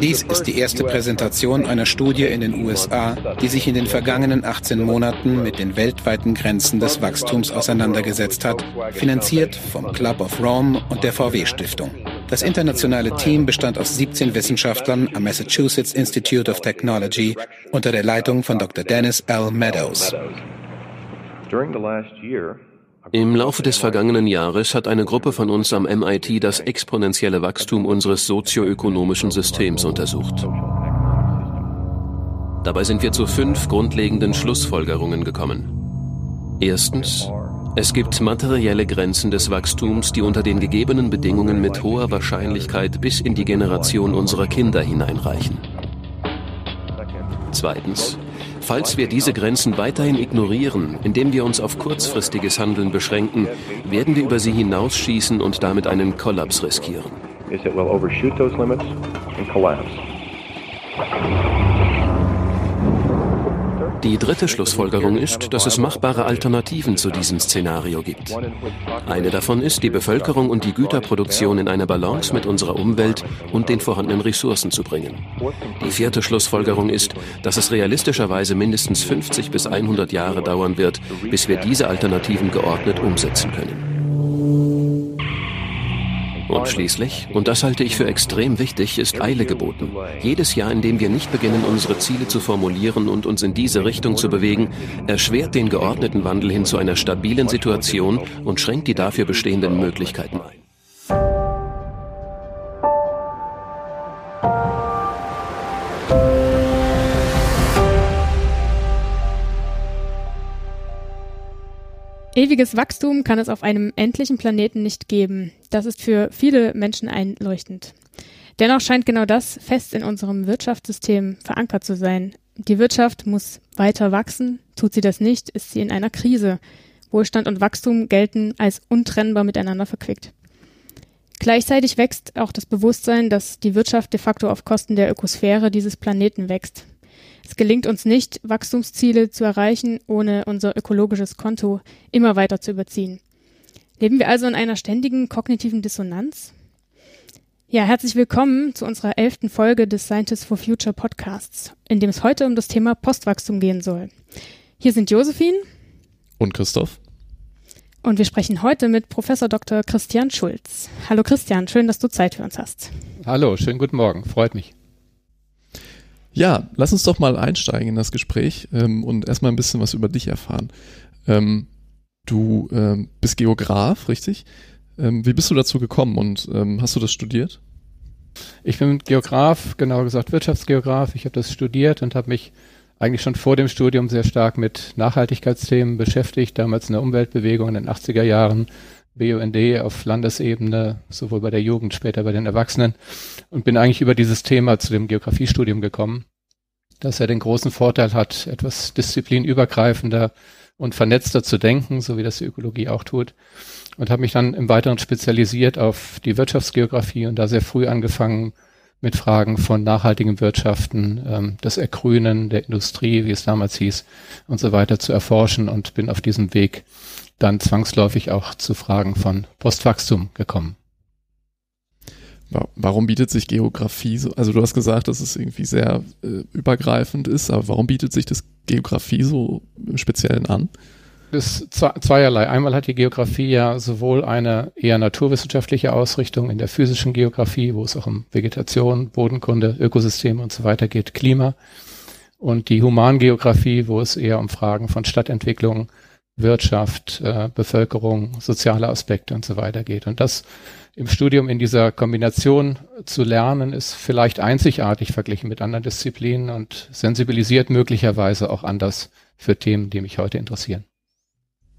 Dies ist die erste Präsentation einer Studie in den USA, die sich in den vergangenen 18 Monaten mit den weltweiten Grenzen des Wachstums auseinandergesetzt hat, finanziert vom Club of Rome und der VW Stiftung. Das internationale Team bestand aus 17 Wissenschaftlern am Massachusetts Institute of Technology unter der Leitung von Dr. Dennis L. Meadows. Im Laufe des vergangenen Jahres hat eine Gruppe von uns am MIT das exponentielle Wachstum unseres sozioökonomischen Systems untersucht. Dabei sind wir zu fünf grundlegenden Schlussfolgerungen gekommen. Erstens, es gibt materielle Grenzen des Wachstums, die unter den gegebenen Bedingungen mit hoher Wahrscheinlichkeit bis in die Generation unserer Kinder hineinreichen. Zweitens, Falls wir diese Grenzen weiterhin ignorieren, indem wir uns auf kurzfristiges Handeln beschränken, werden wir über sie hinausschießen und damit einen Kollaps riskieren. Die dritte Schlussfolgerung ist, dass es machbare Alternativen zu diesem Szenario gibt. Eine davon ist, die Bevölkerung und die Güterproduktion in eine Balance mit unserer Umwelt und den vorhandenen Ressourcen zu bringen. Die vierte Schlussfolgerung ist, dass es realistischerweise mindestens 50 bis 100 Jahre dauern wird, bis wir diese Alternativen geordnet umsetzen können. Und schließlich, und das halte ich für extrem wichtig, ist Eile geboten. Jedes Jahr, in dem wir nicht beginnen, unsere Ziele zu formulieren und uns in diese Richtung zu bewegen, erschwert den geordneten Wandel hin zu einer stabilen Situation und schränkt die dafür bestehenden Möglichkeiten ein. Ewiges Wachstum kann es auf einem endlichen Planeten nicht geben. Das ist für viele Menschen einleuchtend. Dennoch scheint genau das fest in unserem Wirtschaftssystem verankert zu sein. Die Wirtschaft muss weiter wachsen. Tut sie das nicht, ist sie in einer Krise. Wohlstand und Wachstum gelten als untrennbar miteinander verquickt. Gleichzeitig wächst auch das Bewusstsein, dass die Wirtschaft de facto auf Kosten der Ökosphäre dieses Planeten wächst. Es gelingt uns nicht, Wachstumsziele zu erreichen, ohne unser ökologisches Konto immer weiter zu überziehen. Leben wir also in einer ständigen kognitiven Dissonanz? Ja, herzlich willkommen zu unserer elften Folge des Scientists for Future Podcasts, in dem es heute um das Thema Postwachstum gehen soll. Hier sind Josephine und Christoph. Und wir sprechen heute mit Professor Dr. Christian Schulz. Hallo Christian, schön, dass du Zeit für uns hast. Hallo, schönen guten Morgen, freut mich. Ja, lass uns doch mal einsteigen in das Gespräch ähm, und erstmal ein bisschen was über dich erfahren. Ähm, du ähm, bist Geograf, richtig? Ähm, wie bist du dazu gekommen und ähm, hast du das studiert? Ich bin Geograf, genauer gesagt Wirtschaftsgeograf. Ich habe das studiert und habe mich eigentlich schon vor dem Studium sehr stark mit Nachhaltigkeitsthemen beschäftigt, damals in der Umweltbewegung in den 80er Jahren BUND auf Landesebene, sowohl bei der Jugend, später bei den Erwachsenen und bin eigentlich über dieses Thema zu dem Geografiestudium gekommen, dass er den großen Vorteil hat, etwas disziplinübergreifender und vernetzter zu denken, so wie das die Ökologie auch tut. Und habe mich dann im Weiteren spezialisiert auf die Wirtschaftsgeografie und da sehr früh angefangen mit Fragen von nachhaltigen Wirtschaften, ähm, das Ergrünen der Industrie, wie es damals hieß, und so weiter zu erforschen und bin auf diesem Weg dann zwangsläufig auch zu Fragen von Postwachstum gekommen. Warum bietet sich Geografie so, also du hast gesagt, dass es irgendwie sehr äh, übergreifend ist, aber warum bietet sich das Geografie so im Speziellen an? Das ist zweierlei. Einmal hat die Geografie ja sowohl eine eher naturwissenschaftliche Ausrichtung in der physischen Geografie, wo es auch um Vegetation, Bodenkunde, Ökosysteme und so weiter geht, Klima. Und die Humangeografie, wo es eher um Fragen von Stadtentwicklung, Wirtschaft, äh, Bevölkerung, soziale Aspekte und so weiter geht. Und das im Studium in dieser Kombination zu lernen, ist vielleicht einzigartig verglichen mit anderen Disziplinen und sensibilisiert möglicherweise auch anders für Themen, die mich heute interessieren.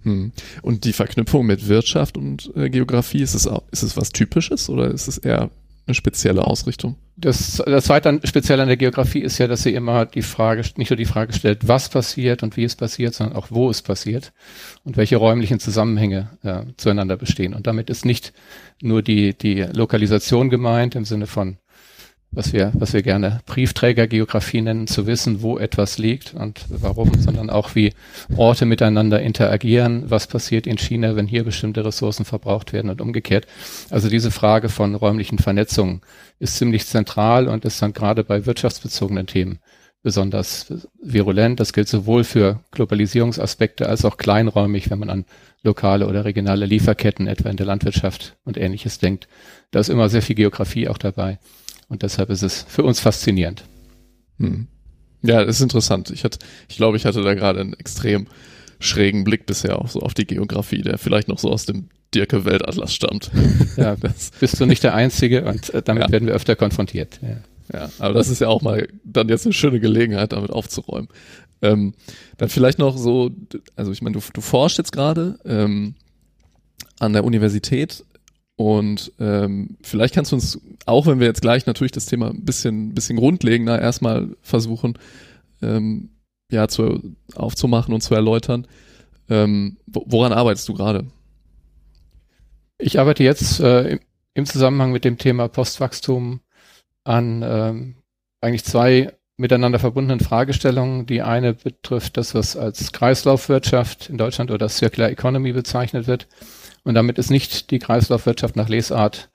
Hm. Und die Verknüpfung mit Wirtschaft und äh, Geografie, ist es, auch, ist es was Typisches oder ist es eher eine spezielle Ausrichtung? Das, das zweite speziell an der Geografie ist ja, dass sie immer die Frage, nicht nur die Frage stellt, was passiert und wie es passiert, sondern auch wo es passiert und welche räumlichen Zusammenhänge äh, zueinander bestehen. Und damit ist nicht nur die, die Lokalisation gemeint im Sinne von was wir, was wir gerne Briefträgergeografie nennen, zu wissen, wo etwas liegt und warum, sondern auch wie Orte miteinander interagieren, was passiert in China, wenn hier bestimmte Ressourcen verbraucht werden und umgekehrt. Also diese Frage von räumlichen Vernetzungen ist ziemlich zentral und ist dann gerade bei wirtschaftsbezogenen Themen besonders virulent. Das gilt sowohl für Globalisierungsaspekte als auch kleinräumig, wenn man an lokale oder regionale Lieferketten, etwa in der Landwirtschaft und ähnliches denkt. Da ist immer sehr viel Geografie auch dabei. Und deshalb ist es für uns faszinierend. Hm. Ja, das ist interessant. Ich hatte, ich glaube, ich hatte da gerade einen extrem schrägen Blick bisher auch so auf die Geografie, der vielleicht noch so aus dem Dirke Weltatlas stammt. Ja, das bist du nicht der Einzige und äh, damit ja. werden wir öfter konfrontiert. Ja. ja, aber das ist ja auch mal dann jetzt eine schöne Gelegenheit, damit aufzuräumen. Ähm, dann vielleicht noch so, also ich meine, du, du forschst jetzt gerade ähm, an der Universität und ähm, vielleicht kannst du uns, auch wenn wir jetzt gleich natürlich das Thema ein bisschen, bisschen grundlegender erstmal versuchen, ähm, ja, zu, aufzumachen und zu erläutern. Ähm, woran arbeitest du gerade? Ich arbeite jetzt äh, im, Zusammenhang mit dem Thema Postwachstum an ähm, eigentlich zwei miteinander verbundenen Fragestellungen. Die eine betrifft das, was als Kreislaufwirtschaft in Deutschland oder Circular Economy bezeichnet wird. Und damit ist nicht die Kreislaufwirtschaft nach Lesart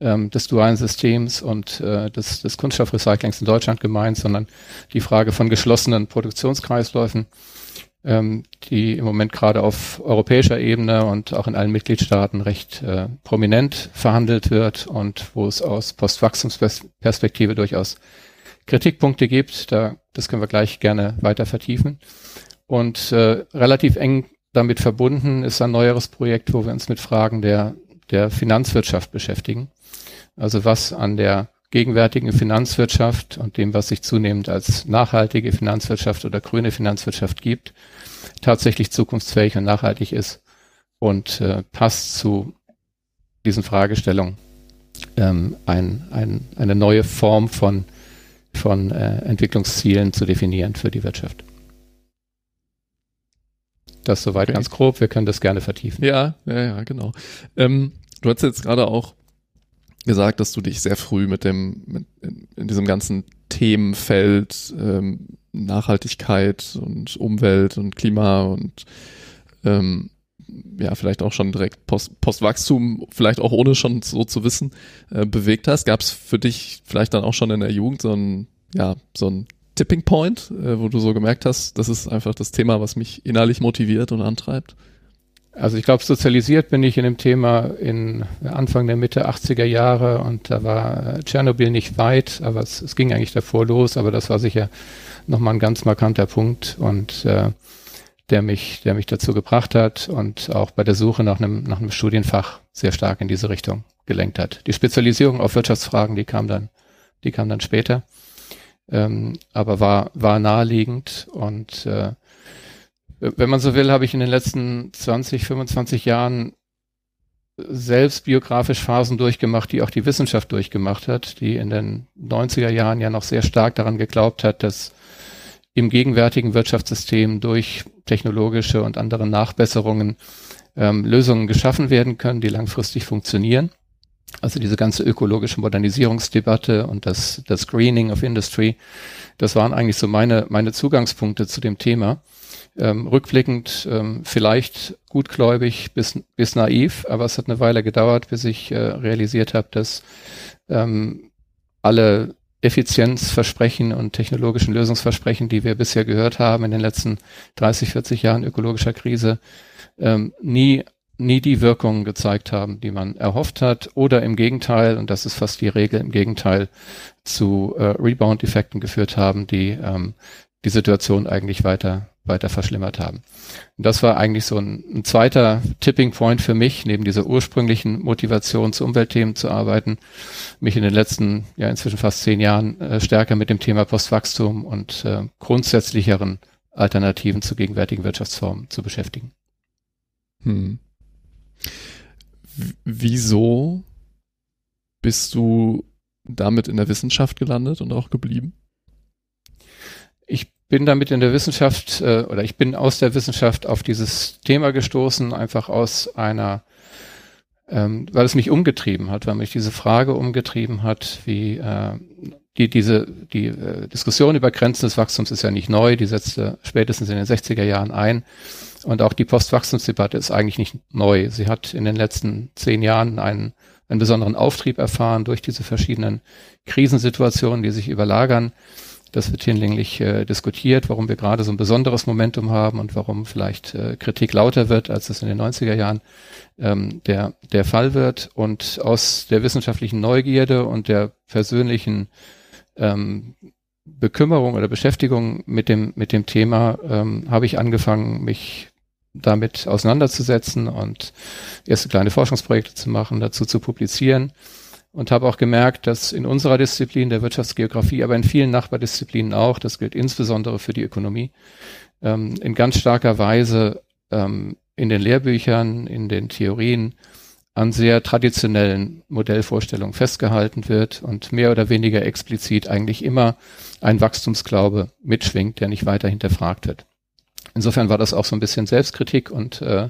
ähm, des dualen Systems und äh, des, des Kunststoffrecyclings in Deutschland gemeint, sondern die Frage von geschlossenen Produktionskreisläufen, ähm, die im Moment gerade auf europäischer Ebene und auch in allen Mitgliedstaaten recht äh, prominent verhandelt wird und wo es aus Postwachstumsperspektive durchaus Kritikpunkte gibt. Da, das können wir gleich gerne weiter vertiefen. Und äh, relativ eng damit verbunden ist ein neueres Projekt, wo wir uns mit Fragen der, der Finanzwirtschaft beschäftigen. Also was an der gegenwärtigen Finanzwirtschaft und dem, was sich zunehmend als nachhaltige Finanzwirtschaft oder grüne Finanzwirtschaft gibt, tatsächlich zukunftsfähig und nachhaltig ist und äh, passt zu diesen Fragestellungen ähm, ein, ein, eine neue Form von, von äh, Entwicklungszielen zu definieren für die Wirtschaft. Das soweit okay. ganz grob. Wir können das gerne vertiefen. Ja, ja, ja, genau. Ähm, du hast jetzt gerade auch gesagt, dass du dich sehr früh mit dem, mit, in, in diesem ganzen Themenfeld ähm, Nachhaltigkeit und Umwelt und Klima und ähm, ja, vielleicht auch schon direkt Post, Postwachstum, vielleicht auch ohne schon so zu wissen, äh, bewegt hast. Gab es für dich vielleicht dann auch schon in der Jugend so ein, ja, so ein Tipping Point, äh, wo du so gemerkt hast, das ist einfach das Thema, was mich innerlich motiviert und antreibt? Also ich glaube, sozialisiert bin ich in dem Thema in Anfang der Mitte 80er Jahre und da war Tschernobyl nicht weit, aber es, es ging eigentlich davor los, aber das war sicher nochmal ein ganz markanter Punkt und äh, der mich, der mich dazu gebracht hat und auch bei der Suche nach einem, nach einem Studienfach sehr stark in diese Richtung gelenkt hat. Die Spezialisierung auf Wirtschaftsfragen, die kam dann, die kam dann später ähm, aber war, war naheliegend und äh, wenn man so will, habe ich in den letzten 20, 25 Jahren selbst biografisch Phasen durchgemacht, die auch die Wissenschaft durchgemacht hat, die in den 90er Jahren ja noch sehr stark daran geglaubt hat, dass im gegenwärtigen Wirtschaftssystem durch technologische und andere Nachbesserungen ähm, Lösungen geschaffen werden können, die langfristig funktionieren. Also diese ganze ökologische Modernisierungsdebatte und das, das Greening of Industry, das waren eigentlich so meine, meine Zugangspunkte zu dem Thema. Ähm, rückblickend ähm, vielleicht gutgläubig bis, bis naiv, aber es hat eine Weile gedauert, bis ich äh, realisiert habe, dass ähm, alle Effizienzversprechen und technologischen Lösungsversprechen, die wir bisher gehört haben in den letzten 30, 40 Jahren ökologischer Krise, ähm, nie nie die Wirkungen gezeigt haben, die man erhofft hat, oder im Gegenteil, und das ist fast die Regel, im Gegenteil zu äh, Rebound-Effekten geführt haben, die ähm, die Situation eigentlich weiter weiter verschlimmert haben. Und das war eigentlich so ein, ein zweiter Tipping Point für mich, neben dieser ursprünglichen Motivation zu Umweltthemen zu arbeiten, mich in den letzten, ja inzwischen fast zehn Jahren äh, stärker mit dem Thema Postwachstum und äh, grundsätzlicheren Alternativen zu gegenwärtigen Wirtschaftsformen zu beschäftigen. Hm. Wieso bist du damit in der Wissenschaft gelandet und auch geblieben? Ich bin damit in der Wissenschaft äh, oder ich bin aus der Wissenschaft auf dieses Thema gestoßen, einfach aus einer ähm, weil es mich umgetrieben hat, weil mich diese Frage umgetrieben hat, wie äh, die, diese, die äh, Diskussion über Grenzen des Wachstums ist ja nicht neu, die setzte spätestens in den 60er Jahren ein. Und auch die Postwachstumsdebatte ist eigentlich nicht neu. Sie hat in den letzten zehn Jahren einen, einen besonderen Auftrieb erfahren durch diese verschiedenen Krisensituationen, die sich überlagern. Das wird hinlänglich äh, diskutiert, warum wir gerade so ein besonderes Momentum haben und warum vielleicht äh, Kritik lauter wird, als es in den 90er Jahren ähm, der, der Fall wird. Und aus der wissenschaftlichen Neugierde und der persönlichen ähm, Bekümmerung oder Beschäftigung mit dem, mit dem Thema ähm, habe ich angefangen, mich damit auseinanderzusetzen und erste kleine Forschungsprojekte zu machen, dazu zu publizieren und habe auch gemerkt, dass in unserer Disziplin der Wirtschaftsgeografie, aber in vielen Nachbardisziplinen auch, das gilt insbesondere für die Ökonomie, ähm, in ganz starker Weise ähm, in den Lehrbüchern, in den Theorien an sehr traditionellen Modellvorstellungen festgehalten wird und mehr oder weniger explizit eigentlich immer ein Wachstumsglaube mitschwingt, der nicht weiter hinterfragt wird. Insofern war das auch so ein bisschen Selbstkritik und äh,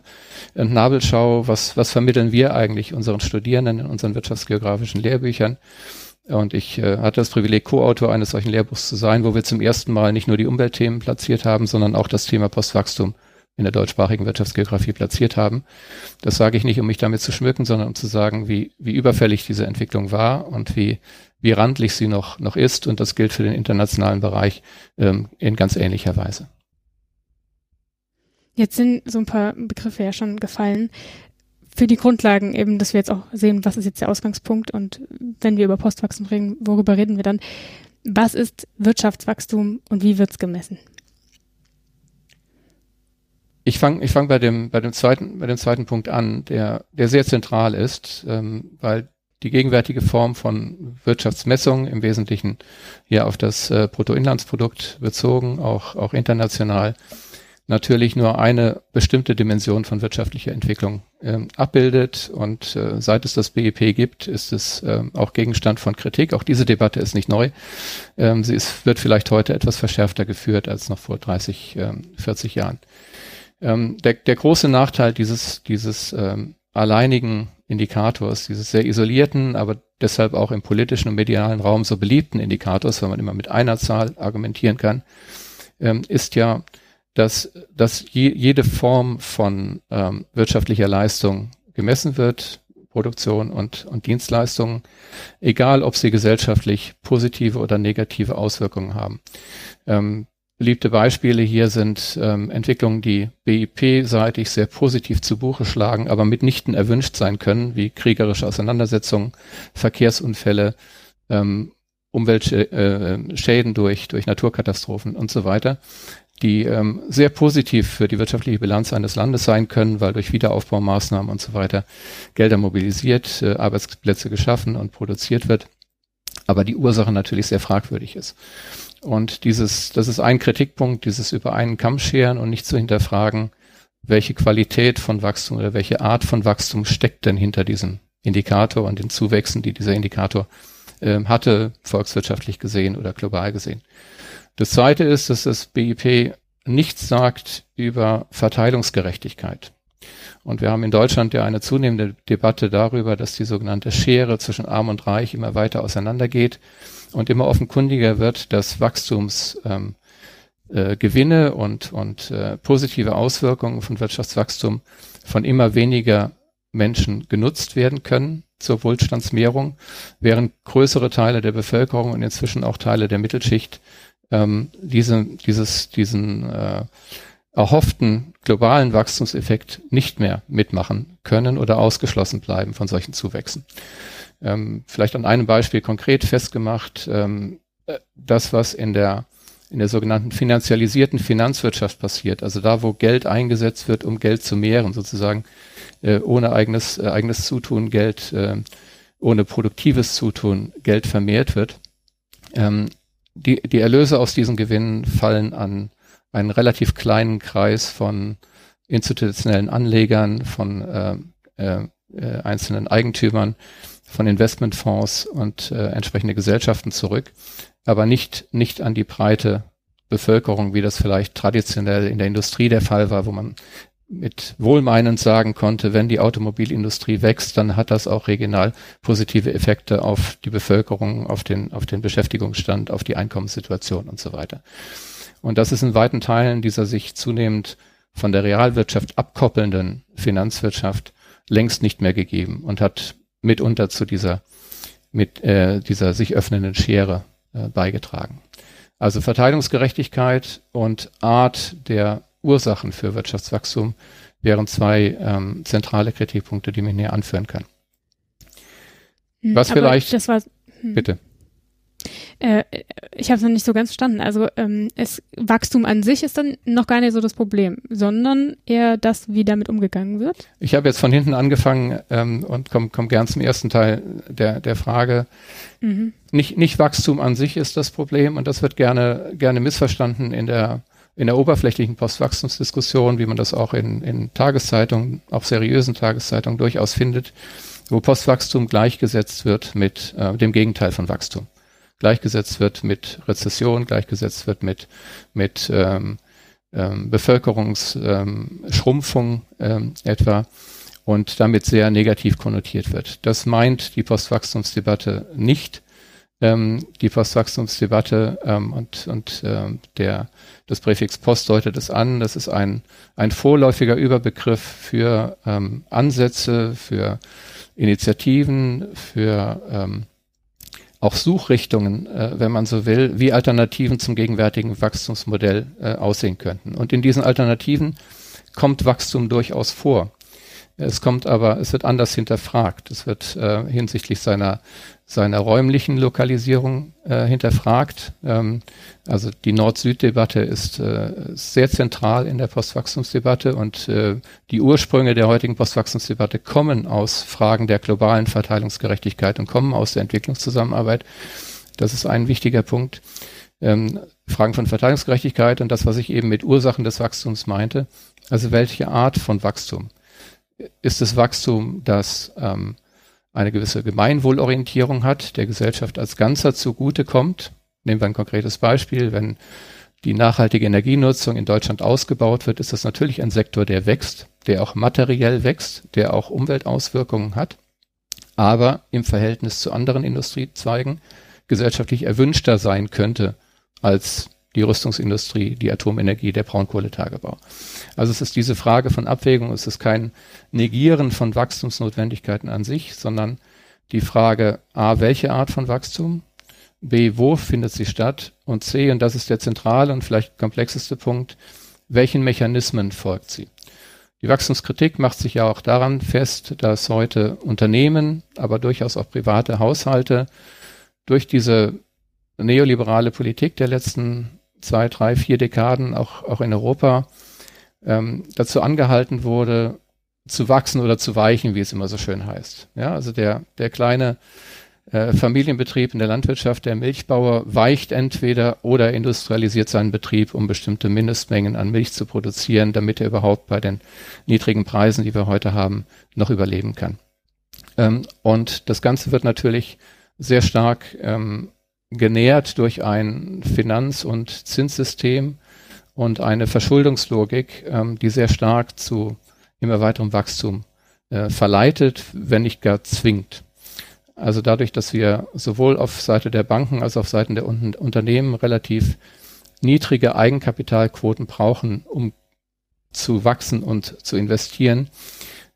Nabelschau, was, was vermitteln wir eigentlich unseren Studierenden in unseren wirtschaftsgeografischen Lehrbüchern. Und ich äh, hatte das Privileg, Co-Autor eines solchen Lehrbuchs zu sein, wo wir zum ersten Mal nicht nur die Umweltthemen platziert haben, sondern auch das Thema Postwachstum in der deutschsprachigen Wirtschaftsgeografie platziert haben. Das sage ich nicht, um mich damit zu schmücken, sondern um zu sagen, wie, wie überfällig diese Entwicklung war und wie, wie randlich sie noch, noch ist. Und das gilt für den internationalen Bereich ähm, in ganz ähnlicher Weise. Jetzt sind so ein paar Begriffe ja schon gefallen. Für die Grundlagen eben, dass wir jetzt auch sehen, was ist jetzt der Ausgangspunkt und wenn wir über Postwachstum reden, worüber reden wir dann? Was ist Wirtschaftswachstum und wie wird es gemessen? Ich fange ich fang bei dem bei dem zweiten bei dem zweiten Punkt an, der der sehr zentral ist, ähm, weil die gegenwärtige Form von Wirtschaftsmessung im Wesentlichen hier auf das äh, Bruttoinlandsprodukt bezogen, auch auch international natürlich nur eine bestimmte Dimension von wirtschaftlicher Entwicklung ähm, abbildet. Und äh, seit es das BIP gibt, ist es ähm, auch Gegenstand von Kritik. Auch diese Debatte ist nicht neu. Ähm, sie ist, wird vielleicht heute etwas verschärfter geführt als noch vor 30, ähm, 40 Jahren. Ähm, der, der große Nachteil dieses, dieses ähm, alleinigen Indikators, dieses sehr isolierten, aber deshalb auch im politischen und medialen Raum so beliebten Indikators, weil man immer mit einer Zahl argumentieren kann, ähm, ist ja, dass, dass je, jede Form von ähm, wirtschaftlicher Leistung gemessen wird, Produktion und, und Dienstleistungen, egal ob sie gesellschaftlich positive oder negative Auswirkungen haben. Ähm, beliebte Beispiele hier sind ähm, Entwicklungen, die BIP-seitig sehr positiv zu Buche schlagen, aber mitnichten erwünscht sein können, wie kriegerische Auseinandersetzungen, Verkehrsunfälle, ähm, Umweltschäden äh, durch, durch Naturkatastrophen und so weiter die ähm, sehr positiv für die wirtschaftliche Bilanz eines Landes sein können, weil durch Wiederaufbaumaßnahmen und so weiter Gelder mobilisiert, äh, Arbeitsplätze geschaffen und produziert wird, aber die Ursache natürlich sehr fragwürdig ist. Und dieses, das ist ein Kritikpunkt, dieses über einen Kamm scheren und nicht zu hinterfragen, welche Qualität von Wachstum oder welche Art von Wachstum steckt denn hinter diesem Indikator und den Zuwächsen, die dieser Indikator äh, hatte, volkswirtschaftlich gesehen oder global gesehen. Das zweite ist, dass das BIP nichts sagt über Verteilungsgerechtigkeit. Und wir haben in Deutschland ja eine zunehmende Debatte darüber, dass die sogenannte Schere zwischen Arm und Reich immer weiter auseinandergeht und immer offenkundiger wird, dass Wachstumsgewinne ähm, äh, und, und äh, positive Auswirkungen von Wirtschaftswachstum von immer weniger Menschen genutzt werden können zur Wohlstandsmehrung, während größere Teile der Bevölkerung und inzwischen auch Teile der Mittelschicht ähm, diese, dieses, diesen äh, erhofften globalen Wachstumseffekt nicht mehr mitmachen können oder ausgeschlossen bleiben von solchen Zuwächsen. Ähm, vielleicht an einem Beispiel konkret festgemacht, ähm, äh, das, was in der in der sogenannten finanzialisierten Finanzwirtschaft passiert, also da, wo Geld eingesetzt wird, um Geld zu mehren, sozusagen äh, ohne eigenes, äh, eigenes Zutun Geld, äh, ohne produktives Zutun Geld vermehrt wird, ähm, die, die Erlöse aus diesen Gewinnen fallen an einen relativ kleinen Kreis von institutionellen Anlegern, von äh, äh, äh, einzelnen Eigentümern, von Investmentfonds und äh, entsprechende Gesellschaften zurück, aber nicht, nicht an die breite Bevölkerung, wie das vielleicht traditionell in der Industrie der Fall war, wo man mit wohlmeinend sagen konnte, wenn die Automobilindustrie wächst, dann hat das auch regional positive Effekte auf die Bevölkerung, auf den, auf den Beschäftigungsstand, auf die Einkommenssituation und so weiter. Und das ist in weiten Teilen dieser sich zunehmend von der Realwirtschaft abkoppelnden Finanzwirtschaft längst nicht mehr gegeben und hat mitunter zu dieser, mit äh, dieser sich öffnenden Schere äh, beigetragen. Also Verteilungsgerechtigkeit und Art der Ursachen für Wirtschaftswachstum wären zwei ähm, zentrale Kritikpunkte, die man hier anführen kann. Hm, Was Aber vielleicht. Das war, hm. Bitte. Äh, ich habe es noch nicht so ganz verstanden. Also ähm, es, Wachstum an sich ist dann noch gar nicht so das Problem, sondern eher das, wie damit umgegangen wird. Ich habe jetzt von hinten angefangen ähm, und komme komm gern zum ersten Teil der, der Frage. Mhm. Nicht, nicht Wachstum an sich ist das Problem und das wird gerne, gerne missverstanden in der in der oberflächlichen Postwachstumsdiskussion, wie man das auch in, in Tageszeitungen, auch seriösen Tageszeitungen durchaus findet, wo Postwachstum gleichgesetzt wird mit äh, dem Gegenteil von Wachstum. Gleichgesetzt wird mit Rezession, gleichgesetzt wird mit, mit ähm, ähm, Bevölkerungsschrumpfung ähm, etwa und damit sehr negativ konnotiert wird. Das meint die Postwachstumsdebatte nicht ähm, die Postwachstumsdebatte ähm, und, und ähm, der, das Präfix Post deutet es an. Das ist ein, ein vorläufiger Überbegriff für ähm, Ansätze, für Initiativen, für ähm, auch Suchrichtungen, äh, wenn man so will, wie Alternativen zum gegenwärtigen Wachstumsmodell äh, aussehen könnten. Und in diesen Alternativen kommt Wachstum durchaus vor. Es kommt aber, es wird anders hinterfragt. Es wird äh, hinsichtlich seiner seiner räumlichen Lokalisierung äh, hinterfragt. Ähm, also die Nord-Süd-Debatte ist äh, sehr zentral in der Postwachstumsdebatte und äh, die Ursprünge der heutigen Postwachstumsdebatte kommen aus Fragen der globalen Verteilungsgerechtigkeit und kommen aus der Entwicklungszusammenarbeit. Das ist ein wichtiger Punkt. Ähm, Fragen von Verteilungsgerechtigkeit und das, was ich eben mit Ursachen des Wachstums meinte. Also welche Art von Wachstum? Ist es Wachstum, das ähm, eine gewisse Gemeinwohlorientierung hat, der Gesellschaft als Ganzer zugutekommt. Nehmen wir ein konkretes Beispiel. Wenn die nachhaltige Energienutzung in Deutschland ausgebaut wird, ist das natürlich ein Sektor, der wächst, der auch materiell wächst, der auch Umweltauswirkungen hat, aber im Verhältnis zu anderen Industriezweigen gesellschaftlich erwünschter sein könnte als die Rüstungsindustrie, die Atomenergie, der Braunkohletagebau. Also es ist diese Frage von Abwägung, es ist kein Negieren von Wachstumsnotwendigkeiten an sich, sondern die Frage A, welche Art von Wachstum? B, wo findet sie statt? Und C, und das ist der zentrale und vielleicht komplexeste Punkt, welchen Mechanismen folgt sie? Die Wachstumskritik macht sich ja auch daran fest, dass heute Unternehmen, aber durchaus auch private Haushalte durch diese neoliberale Politik der letzten zwei, drei, vier Dekaden, auch, auch in Europa, ähm, dazu angehalten wurde, zu wachsen oder zu weichen, wie es immer so schön heißt. Ja, also der, der kleine äh, Familienbetrieb in der Landwirtschaft, der Milchbauer, weicht entweder oder industrialisiert seinen Betrieb, um bestimmte Mindestmengen an Milch zu produzieren, damit er überhaupt bei den niedrigen Preisen, die wir heute haben, noch überleben kann. Ähm, und das Ganze wird natürlich sehr stark ähm, genährt durch ein Finanz- und Zinssystem und eine Verschuldungslogik, ähm, die sehr stark zu immer weiterem Wachstum äh, verleitet, wenn nicht gar zwingt. Also dadurch, dass wir sowohl auf Seite der Banken als auch auf Seiten der Un Unternehmen relativ niedrige Eigenkapitalquoten brauchen, um zu wachsen und zu investieren,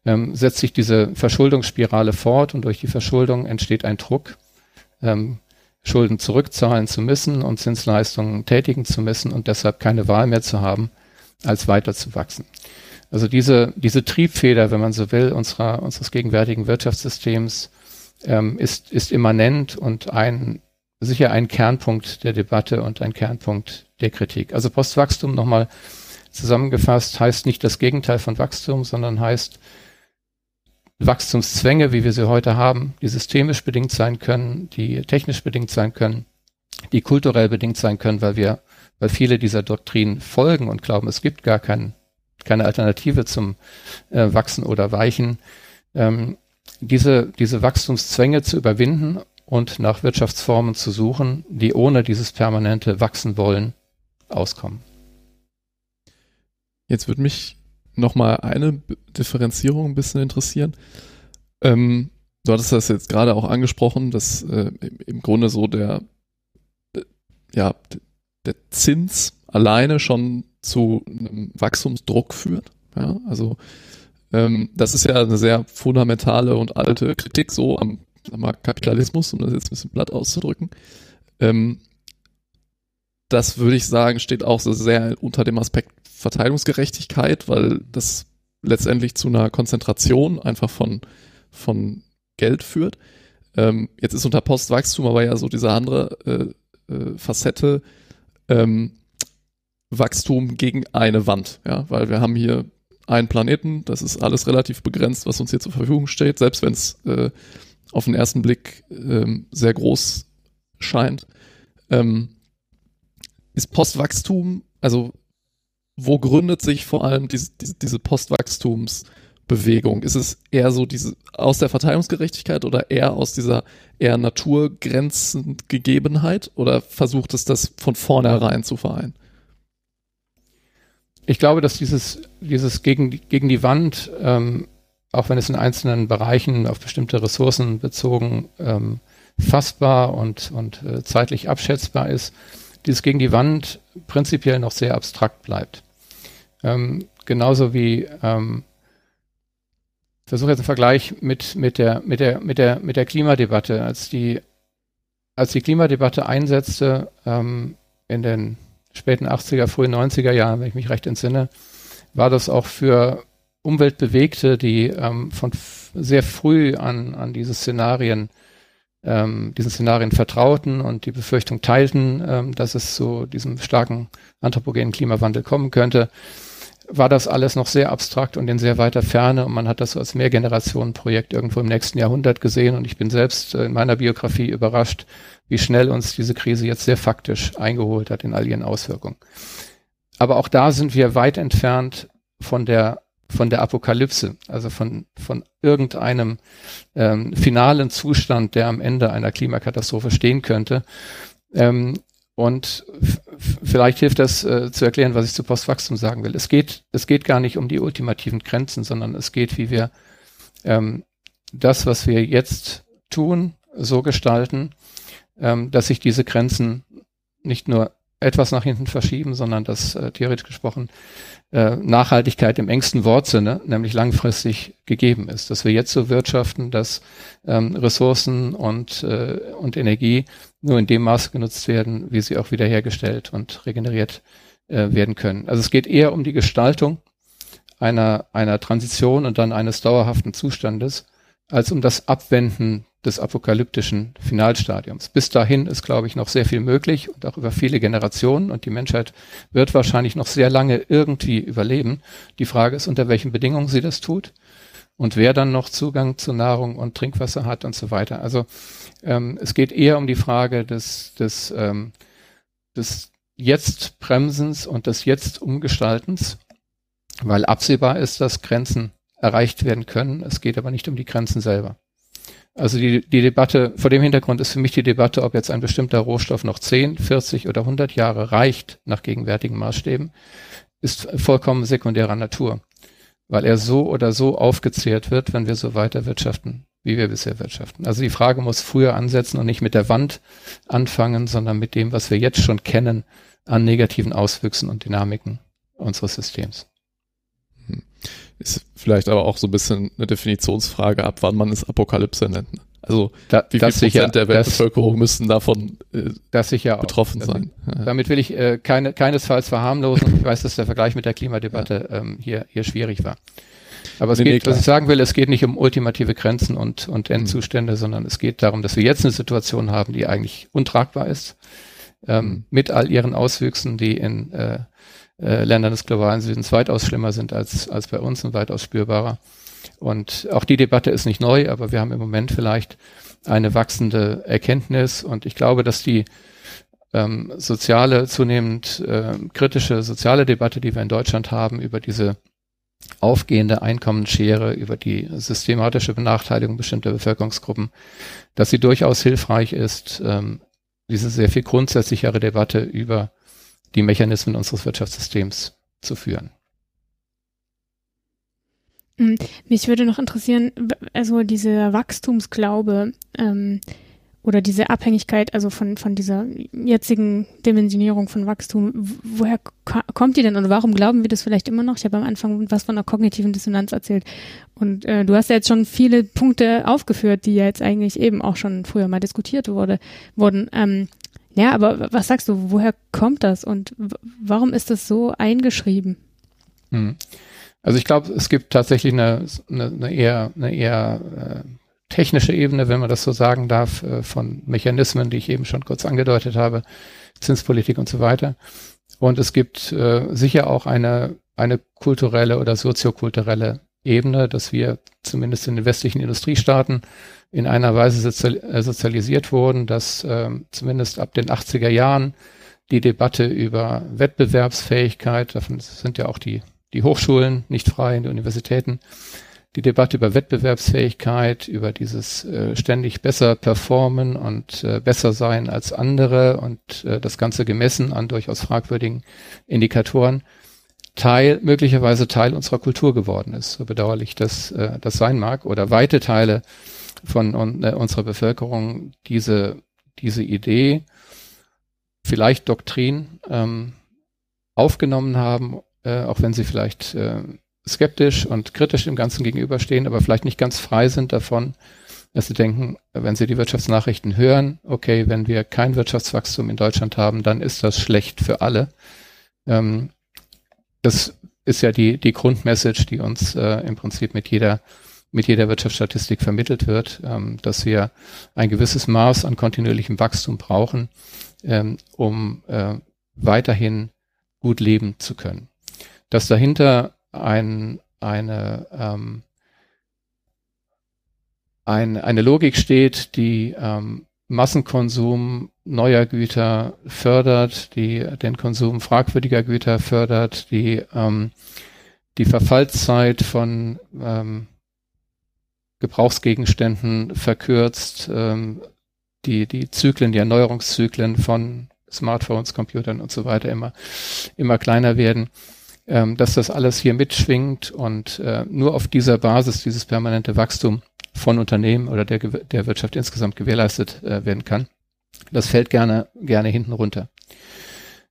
ähm, setzt sich diese Verschuldungsspirale fort und durch die Verschuldung entsteht ein Druck, ähm, Schulden zurückzahlen zu müssen und Zinsleistungen tätigen zu müssen und deshalb keine Wahl mehr zu haben, als weiter zu wachsen. Also diese, diese Triebfeder, wenn man so will, unserer, unseres gegenwärtigen Wirtschaftssystems ähm, ist, ist immanent und ein, sicher ein Kernpunkt der Debatte und ein Kernpunkt der Kritik. Also Postwachstum nochmal zusammengefasst heißt nicht das Gegenteil von Wachstum, sondern heißt Wachstumszwänge, wie wir sie heute haben, die systemisch bedingt sein können, die technisch bedingt sein können, die kulturell bedingt sein können, weil wir, weil viele dieser Doktrinen folgen und glauben, es gibt gar kein, keine Alternative zum äh, Wachsen oder Weichen, ähm, diese, diese Wachstumszwänge zu überwinden und nach Wirtschaftsformen zu suchen, die ohne dieses permanente Wachsen wollen, auskommen. Jetzt würde mich nochmal eine Differenzierung ein bisschen interessieren. Ähm, du hattest das jetzt gerade auch angesprochen, dass äh, im Grunde so der, äh, ja, der Zins alleine schon zu einem Wachstumsdruck führt. Ja, also ähm, das ist ja eine sehr fundamentale und alte Kritik so am, am Kapitalismus, um das jetzt ein bisschen platt auszudrücken. Ähm, das würde ich sagen, steht auch so sehr unter dem Aspekt Verteilungsgerechtigkeit, weil das letztendlich zu einer Konzentration einfach von, von Geld führt. Ähm, jetzt ist unter Postwachstum aber ja so diese andere äh, äh, Facette ähm, Wachstum gegen eine Wand, ja, weil wir haben hier einen Planeten, das ist alles relativ begrenzt, was uns hier zur Verfügung steht, selbst wenn es äh, auf den ersten Blick ähm, sehr groß scheint. Ähm, ist Postwachstum, also wo gründet sich vor allem diese, diese, diese Postwachstumsbewegung? Ist es eher so diese aus der Verteilungsgerechtigkeit oder eher aus dieser eher Naturgrenzengegebenheit oder versucht es das von vornherein zu vereinen? Ich glaube, dass dieses, dieses gegen, gegen die Wand, ähm, auch wenn es in einzelnen Bereichen auf bestimmte Ressourcen bezogen ähm, fassbar und, und äh, zeitlich abschätzbar ist, dieses gegen die Wand prinzipiell noch sehr abstrakt bleibt. Ähm, genauso wie ähm, versuche jetzt einen Vergleich mit, mit, der, mit, der, mit, der, mit der Klimadebatte. Als die, als die Klimadebatte einsetzte ähm, in den späten 80er, frühen 90er Jahren, wenn ich mich recht entsinne, war das auch für Umweltbewegte, die ähm, von sehr früh an, an diese Szenarien ähm, diesen Szenarien vertrauten und die Befürchtung teilten, ähm, dass es zu diesem starken anthropogenen Klimawandel kommen könnte, war das alles noch sehr abstrakt und in sehr weiter Ferne und man hat das so als Mehrgenerationenprojekt irgendwo im nächsten Jahrhundert gesehen und ich bin selbst äh, in meiner Biografie überrascht, wie schnell uns diese Krise jetzt sehr faktisch eingeholt hat in all ihren Auswirkungen. Aber auch da sind wir weit entfernt von der von der Apokalypse, also von, von irgendeinem ähm, finalen Zustand, der am Ende einer Klimakatastrophe stehen könnte. Ähm, und vielleicht hilft das äh, zu erklären, was ich zu Postwachstum sagen will. Es geht, es geht gar nicht um die ultimativen Grenzen, sondern es geht, wie wir ähm, das, was wir jetzt tun, so gestalten, ähm, dass sich diese Grenzen nicht nur etwas nach hinten verschieben, sondern dass äh, theoretisch gesprochen äh, Nachhaltigkeit im engsten Wortsinne, nämlich langfristig gegeben ist. Dass wir jetzt so wirtschaften, dass ähm, Ressourcen und, äh, und Energie nur in dem Maße genutzt werden, wie sie auch wiederhergestellt und regeneriert äh, werden können. Also es geht eher um die Gestaltung einer, einer Transition und dann eines dauerhaften Zustandes, als um das Abwenden des apokalyptischen Finalstadiums. Bis dahin ist, glaube ich, noch sehr viel möglich und auch über viele Generationen und die Menschheit wird wahrscheinlich noch sehr lange irgendwie überleben. Die Frage ist, unter welchen Bedingungen sie das tut und wer dann noch Zugang zu Nahrung und Trinkwasser hat und so weiter. Also ähm, es geht eher um die Frage des, des, ähm, des Jetzt-Bremsens und des Jetzt-Umgestaltens, weil absehbar ist, dass Grenzen erreicht werden können. Es geht aber nicht um die Grenzen selber. Also die, die Debatte, vor dem Hintergrund ist für mich die Debatte, ob jetzt ein bestimmter Rohstoff noch 10, 40 oder 100 Jahre reicht nach gegenwärtigen Maßstäben, ist vollkommen sekundärer Natur, weil er so oder so aufgezehrt wird, wenn wir so weiter wirtschaften, wie wir bisher wirtschaften. Also die Frage muss früher ansetzen und nicht mit der Wand anfangen, sondern mit dem, was wir jetzt schon kennen an negativen Auswüchsen und Dynamiken unseres Systems. Ist vielleicht aber auch so ein bisschen eine Definitionsfrage, ab wann man es Apokalypse nennt. Also da, wie viel Prozent der Weltbevölkerung das, müssen davon äh, das sicher betroffen sein? Ja. Damit will ich äh, keine, keinesfalls verharmlosen. Ich weiß, dass der Vergleich mit der Klimadebatte ja. ähm, hier, hier schwierig war. Aber es nee, geht, nee, was ich sagen will, es geht nicht um ultimative Grenzen und, und Endzustände, mhm. sondern es geht darum, dass wir jetzt eine Situation haben, die eigentlich untragbar ist, ähm, mhm. mit all ihren Auswüchsen, die in äh, äh, Ländern des globalen Südens weitaus schlimmer sind als, als bei uns und weitaus spürbarer. Und auch die Debatte ist nicht neu, aber wir haben im Moment vielleicht eine wachsende Erkenntnis und ich glaube, dass die ähm, soziale, zunehmend äh, kritische soziale Debatte, die wir in Deutschland haben, über diese aufgehende Einkommensschere, über die systematische Benachteiligung bestimmter Bevölkerungsgruppen, dass sie durchaus hilfreich ist, ähm, diese sehr viel grundsätzlichere Debatte über die Mechanismen unseres Wirtschaftssystems zu führen. Hm, mich würde noch interessieren, also dieser Wachstumsglaube ähm, oder diese Abhängigkeit, also von, von dieser jetzigen Dimensionierung von Wachstum, woher kommt die denn und warum glauben wir das vielleicht immer noch? Ich habe am Anfang was von einer kognitiven Dissonanz erzählt und äh, du hast ja jetzt schon viele Punkte aufgeführt, die ja jetzt eigentlich eben auch schon früher mal diskutiert wurde, wurden. Ähm, ja, aber was sagst du, woher kommt das und warum ist das so eingeschrieben? Hm. Also ich glaube, es gibt tatsächlich eine, eine, eine eher, eine eher äh, technische Ebene, wenn man das so sagen darf, äh, von Mechanismen, die ich eben schon kurz angedeutet habe, Zinspolitik und so weiter. Und es gibt äh, sicher auch eine, eine kulturelle oder soziokulturelle Ebene, dass wir zumindest in den westlichen Industriestaaten in einer Weise äh, sozialisiert wurden, dass äh, zumindest ab den 80er Jahren die Debatte über Wettbewerbsfähigkeit, davon sind ja auch die, die Hochschulen nicht frei, die Universitäten, die Debatte über Wettbewerbsfähigkeit, über dieses äh, ständig besser performen und äh, besser sein als andere und äh, das Ganze gemessen an durchaus fragwürdigen Indikatoren, Teil, möglicherweise Teil unserer Kultur geworden ist, so bedauerlich das, äh, das sein mag, oder weite Teile von un, äh, unserer Bevölkerung diese, diese Idee, vielleicht Doktrin, ähm, aufgenommen haben, äh, auch wenn sie vielleicht äh, skeptisch und kritisch dem Ganzen gegenüberstehen, aber vielleicht nicht ganz frei sind davon, dass sie denken, wenn sie die Wirtschaftsnachrichten hören, okay, wenn wir kein Wirtschaftswachstum in Deutschland haben, dann ist das schlecht für alle. Ähm, das ist ja die, die Grundmessage, die uns äh, im Prinzip mit jeder, mit jeder Wirtschaftsstatistik vermittelt wird, ähm, dass wir ein gewisses Maß an kontinuierlichem Wachstum brauchen, ähm, um äh, weiterhin gut leben zu können. Dass dahinter ein, eine, ähm, ein, eine Logik steht, die ähm, Massenkonsum neuer Güter fördert, die den Konsum fragwürdiger Güter fördert, die ähm, die Verfallszeit von ähm, Gebrauchsgegenständen verkürzt, ähm, die die Zyklen, die Erneuerungszyklen von Smartphones, Computern und so weiter immer immer kleiner werden ähm, dass das alles hier mitschwingt und äh, nur auf dieser Basis dieses permanente Wachstum von Unternehmen oder der, der Wirtschaft insgesamt gewährleistet äh, werden kann. Das fällt gerne, gerne hinten runter.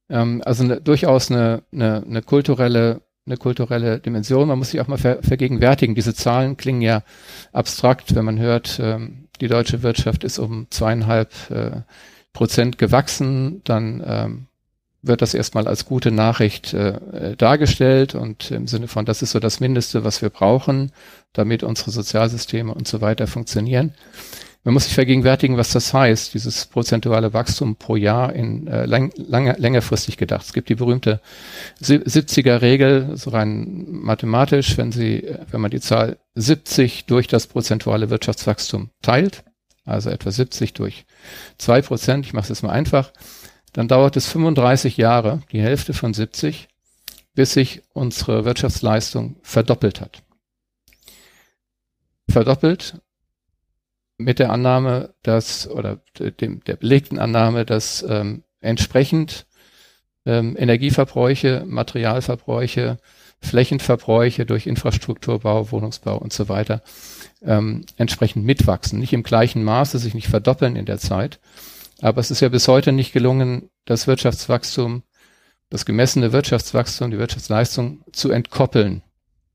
Ähm, also ne, durchaus eine, eine, eine kulturelle eine kulturelle Dimension. Man muss sich auch mal ver vergegenwärtigen. Diese Zahlen klingen ja abstrakt, wenn man hört, ähm, die deutsche Wirtschaft ist um zweieinhalb äh, Prozent gewachsen, dann ähm, wird das erstmal als gute Nachricht äh, dargestellt und im Sinne von, das ist so das Mindeste, was wir brauchen, damit unsere Sozialsysteme und so weiter funktionieren. Man muss sich vergegenwärtigen, was das heißt, dieses prozentuale Wachstum pro Jahr in äh, lang, lange, längerfristig gedacht. Es gibt die berühmte 70er Regel, so rein mathematisch, wenn Sie, wenn man die Zahl 70 durch das prozentuale Wirtschaftswachstum teilt, also etwa 70 durch zwei Prozent, ich mache es jetzt mal einfach, dann dauert es 35 Jahre, die Hälfte von 70, bis sich unsere Wirtschaftsleistung verdoppelt hat. Verdoppelt mit der Annahme, dass, oder dem, der belegten Annahme, dass ähm, entsprechend ähm, Energieverbräuche, Materialverbräuche, Flächenverbräuche durch Infrastrukturbau, Wohnungsbau und so weiter ähm, entsprechend mitwachsen. Nicht im gleichen Maße, sich nicht verdoppeln in der Zeit, aber es ist ja bis heute nicht gelungen, das Wirtschaftswachstum, das gemessene Wirtschaftswachstum, die Wirtschaftsleistung zu entkoppeln,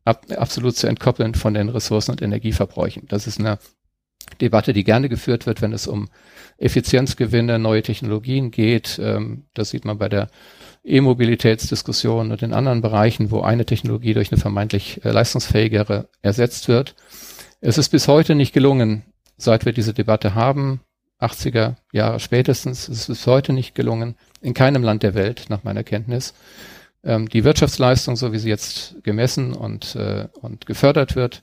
ab, absolut zu entkoppeln von den Ressourcen- und Energieverbräuchen. Das ist eine Debatte, die gerne geführt wird, wenn es um Effizienzgewinne, neue Technologien geht. Ähm, das sieht man bei der E-Mobilitätsdiskussion und in anderen Bereichen, wo eine Technologie durch eine vermeintlich äh, leistungsfähigere ersetzt wird. Es ist bis heute nicht gelungen, seit wir diese Debatte haben, 80er Jahre spätestens, es ist bis heute nicht gelungen, in keinem Land der Welt, nach meiner Kenntnis, ähm, die Wirtschaftsleistung, so wie sie jetzt gemessen und, äh, und gefördert wird,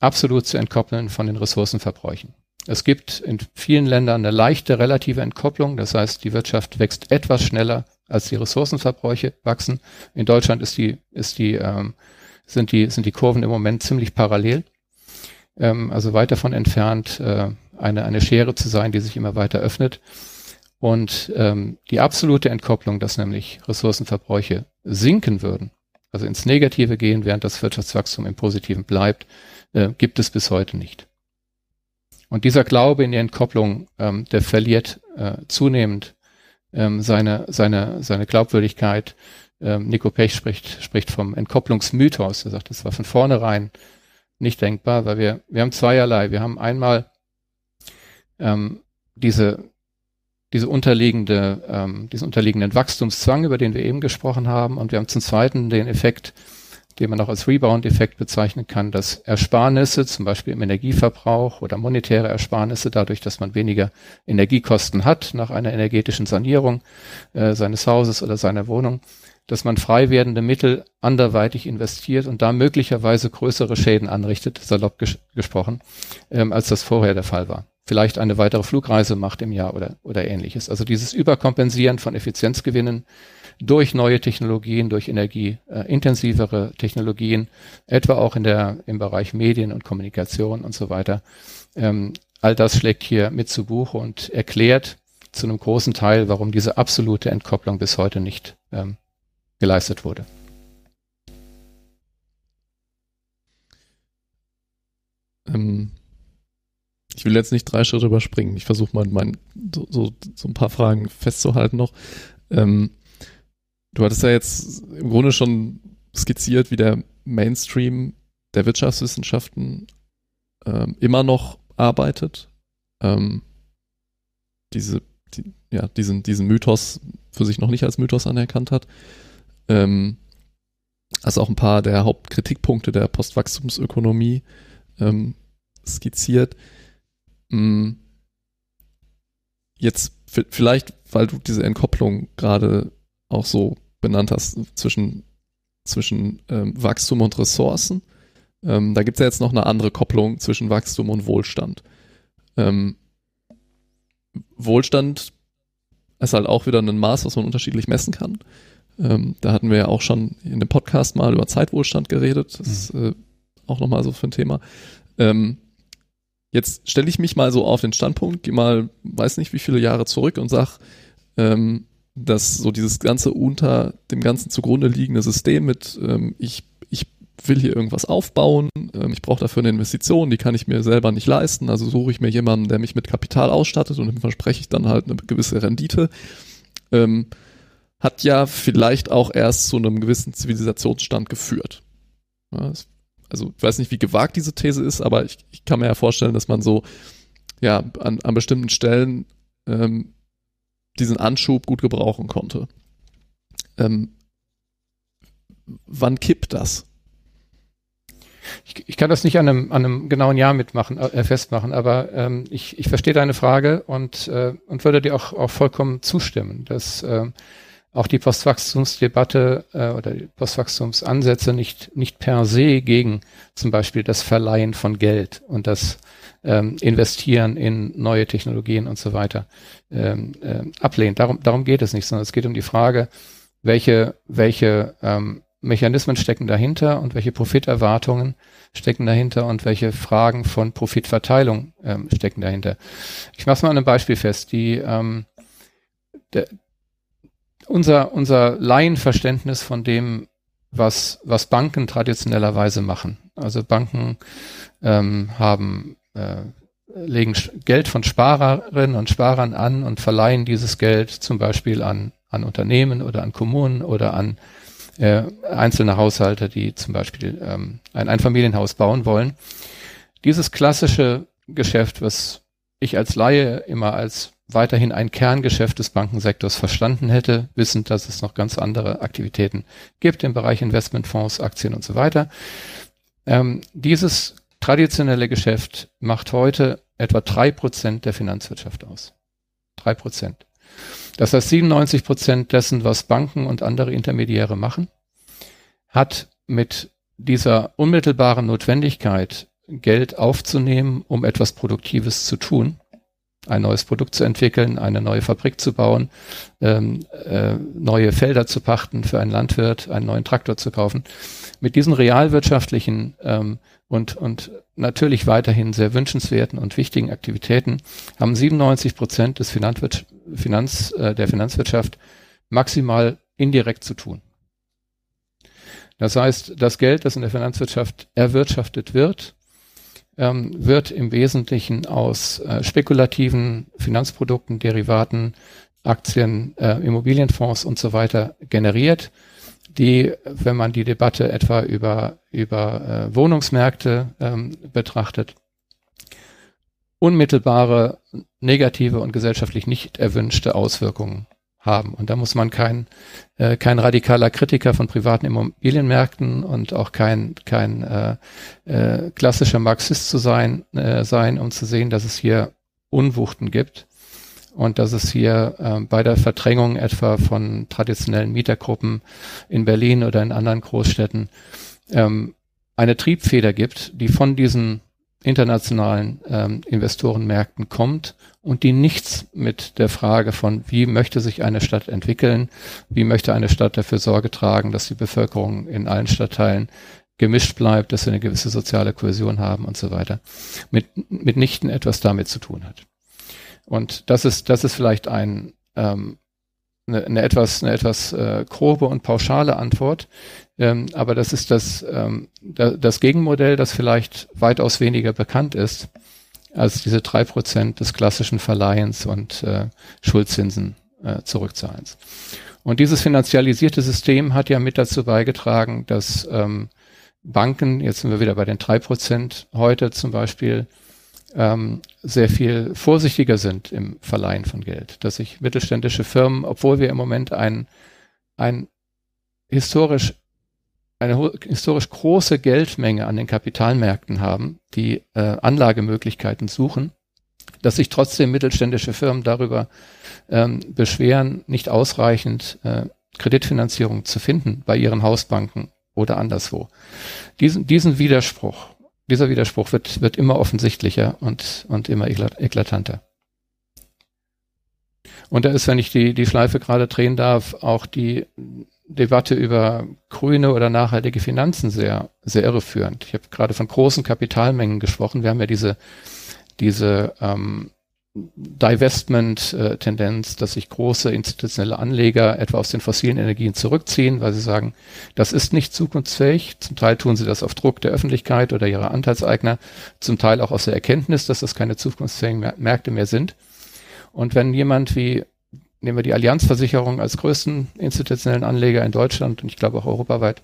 absolut zu entkoppeln von den Ressourcenverbräuchen. Es gibt in vielen Ländern eine leichte relative Entkopplung, das heißt, die Wirtschaft wächst etwas schneller, als die Ressourcenverbräuche wachsen. In Deutschland ist die, ist die, ähm, sind die, sind die Kurven im Moment ziemlich parallel, ähm, also weit davon entfernt, äh, eine, eine Schere zu sein, die sich immer weiter öffnet. Und ähm, die absolute Entkopplung, dass nämlich Ressourcenverbräuche sinken würden, also ins Negative gehen, während das Wirtschaftswachstum im Positiven bleibt, äh, gibt es bis heute nicht. Und dieser Glaube in die Entkopplung, ähm, der verliert äh, zunehmend ähm, seine, seine, seine Glaubwürdigkeit. Ähm, Nico Pech spricht, spricht vom Entkopplungsmythos. Er sagt, das war von vornherein nicht denkbar, weil wir, wir haben zweierlei. Wir haben einmal ähm, diese, diese unterliegende, ähm, diesen unterliegenden Wachstumszwang, über den wir eben gesprochen haben, und wir haben zum Zweiten den Effekt, den man auch als Rebound-Effekt bezeichnen kann, dass Ersparnisse, zum Beispiel im Energieverbrauch oder monetäre Ersparnisse, dadurch, dass man weniger Energiekosten hat nach einer energetischen Sanierung äh, seines Hauses oder seiner Wohnung, dass man frei werdende Mittel anderweitig investiert und da möglicherweise größere Schäden anrichtet, salopp ges gesprochen, ähm, als das vorher der Fall war. Vielleicht eine weitere Flugreise macht im Jahr oder, oder ähnliches. Also dieses Überkompensieren von Effizienzgewinnen durch neue Technologien, durch energieintensivere äh, Technologien, etwa auch in der, im Bereich Medien und Kommunikation und so weiter. Ähm, all das schlägt hier mit zu Buche und erklärt zu einem großen Teil, warum diese absolute Entkopplung bis heute nicht ähm, geleistet wurde. Ähm, ich will jetzt nicht drei Schritte überspringen. Ich versuche mal mein, so, so, so, ein paar Fragen festzuhalten noch. Ähm, Du hattest ja jetzt im Grunde schon skizziert, wie der Mainstream der Wirtschaftswissenschaften ähm, immer noch arbeitet. Ähm, diese, die, ja, diesen, diesen Mythos für sich noch nicht als Mythos anerkannt hat. Ähm, also auch ein paar der Hauptkritikpunkte der Postwachstumsökonomie ähm, skizziert. Mm, jetzt vielleicht, weil du diese Entkopplung gerade auch so benannt hast, zwischen, zwischen ähm, Wachstum und Ressourcen. Ähm, da gibt es ja jetzt noch eine andere Kopplung zwischen Wachstum und Wohlstand. Ähm, Wohlstand ist halt auch wieder ein Maß, was man unterschiedlich messen kann. Ähm, da hatten wir ja auch schon in dem Podcast mal über Zeitwohlstand geredet. Das ist mhm. äh, auch nochmal so für ein Thema. Ähm, jetzt stelle ich mich mal so auf den Standpunkt, gehe mal, weiß nicht wie viele Jahre zurück und sag, ähm, dass so dieses ganze unter dem ganzen zugrunde liegende System mit ähm, ich, ich will hier irgendwas aufbauen, ähm, ich brauche dafür eine Investition, die kann ich mir selber nicht leisten, also suche ich mir jemanden, der mich mit Kapital ausstattet und dem verspreche ich dann halt eine gewisse Rendite. Ähm, hat ja vielleicht auch erst zu einem gewissen Zivilisationsstand geführt. Also ich weiß nicht, wie gewagt diese These ist, aber ich, ich kann mir ja vorstellen, dass man so ja an, an bestimmten Stellen ähm, diesen Anschub gut gebrauchen konnte. Ähm, wann kippt das? Ich, ich, kann das nicht an einem, an einem genauen Jahr mitmachen, äh, festmachen, aber ähm, ich, ich verstehe deine Frage und, äh, und würde dir auch, auch vollkommen zustimmen, dass äh, auch die Postwachstumsdebatte äh, oder Postwachstumsansätze nicht, nicht per se gegen zum Beispiel das Verleihen von Geld und das ähm, Investieren in neue Technologien und so weiter ähm, äh, ablehnt. Darum, darum geht es nicht, sondern es geht um die Frage, welche, welche ähm, Mechanismen stecken dahinter und welche Profiterwartungen stecken dahinter und welche Fragen von Profitverteilung ähm, stecken dahinter. Ich mache mal an einem Beispiel fest. Die, ähm, der, unser, unser Laienverständnis von dem, was, was Banken traditionellerweise machen. Also Banken ähm, haben äh, legen Geld von Sparerinnen und Sparern an und verleihen dieses Geld zum Beispiel an, an Unternehmen oder an Kommunen oder an äh, einzelne Haushalte, die zum Beispiel ähm, ein Einfamilienhaus bauen wollen. Dieses klassische Geschäft, was ich als Laie immer als weiterhin ein Kerngeschäft des Bankensektors verstanden hätte, wissend, dass es noch ganz andere Aktivitäten gibt im Bereich Investmentfonds, Aktien und so weiter. Ähm, dieses traditionelle Geschäft macht heute etwa drei Prozent der Finanzwirtschaft aus. Drei Prozent. Das heißt, 97 Prozent dessen, was Banken und andere Intermediäre machen, hat mit dieser unmittelbaren Notwendigkeit, Geld aufzunehmen, um etwas Produktives zu tun, ein neues Produkt zu entwickeln, eine neue Fabrik zu bauen, ähm, äh, neue Felder zu pachten für einen Landwirt, einen neuen Traktor zu kaufen. Mit diesen realwirtschaftlichen ähm, und, und natürlich weiterhin sehr wünschenswerten und wichtigen Aktivitäten haben 97 Prozent des Finanzwirtschaft, Finanz, äh, der Finanzwirtschaft maximal indirekt zu tun. Das heißt, das Geld, das in der Finanzwirtschaft erwirtschaftet wird, ähm, wird im Wesentlichen aus äh, spekulativen Finanzprodukten, Derivaten, Aktien, äh, Immobilienfonds und so weiter generiert, die, wenn man die Debatte etwa über, über äh, Wohnungsmärkte ähm, betrachtet, unmittelbare negative und gesellschaftlich nicht erwünschte Auswirkungen haben. Und da muss man kein, äh, kein radikaler Kritiker von privaten Immobilienmärkten und auch kein, kein äh, äh, klassischer Marxist zu sein, äh, sein, um zu sehen, dass es hier Unwuchten gibt und dass es hier äh, bei der Verdrängung etwa von traditionellen Mietergruppen in Berlin oder in anderen Großstädten ähm, eine Triebfeder gibt, die von diesen internationalen ähm, Investorenmärkten kommt und die nichts mit der Frage von, wie möchte sich eine Stadt entwickeln, wie möchte eine Stadt dafür Sorge tragen, dass die Bevölkerung in allen Stadtteilen gemischt bleibt, dass wir eine gewisse soziale Kohäsion haben und so weiter, mit, mitnichten etwas damit zu tun hat. Und das ist, das ist vielleicht ein, ähm, eine, eine etwas, eine etwas äh, grobe und pauschale Antwort, ähm, aber das ist das, ähm, da, das Gegenmodell, das vielleicht weitaus weniger bekannt ist als diese drei Prozent des klassischen Verleihens und äh, Schuldzinsen äh, Zurückzahlens. Und dieses finanzialisierte System hat ja mit dazu beigetragen, dass ähm, Banken, jetzt sind wir wieder bei den drei Prozent heute zum Beispiel, ähm, sehr viel vorsichtiger sind im Verleihen von Geld. Dass sich mittelständische Firmen, obwohl wir im Moment ein, ein historisch eine historisch große Geldmenge an den Kapitalmärkten haben, die äh, Anlagemöglichkeiten suchen, dass sich trotzdem mittelständische Firmen darüber ähm, beschweren, nicht ausreichend äh, Kreditfinanzierung zu finden bei ihren Hausbanken oder anderswo. Diesen, diesen Widerspruch, dieser Widerspruch wird, wird immer offensichtlicher und, und immer eklatanter. Und da ist, wenn ich die, die Schleife gerade drehen darf, auch die Debatte über grüne oder nachhaltige Finanzen sehr, sehr irreführend. Ich habe gerade von großen Kapitalmengen gesprochen. Wir haben ja diese, diese ähm, Divestment-Tendenz, dass sich große institutionelle Anleger etwa aus den fossilen Energien zurückziehen, weil sie sagen, das ist nicht zukunftsfähig. Zum Teil tun sie das auf Druck der Öffentlichkeit oder ihrer Anteilseigner, zum Teil auch aus der Erkenntnis, dass das keine zukunftsfähigen Märkte mehr sind. Und wenn jemand wie nehmen wir die Allianzversicherung als größten institutionellen Anleger in Deutschland und ich glaube auch europaweit.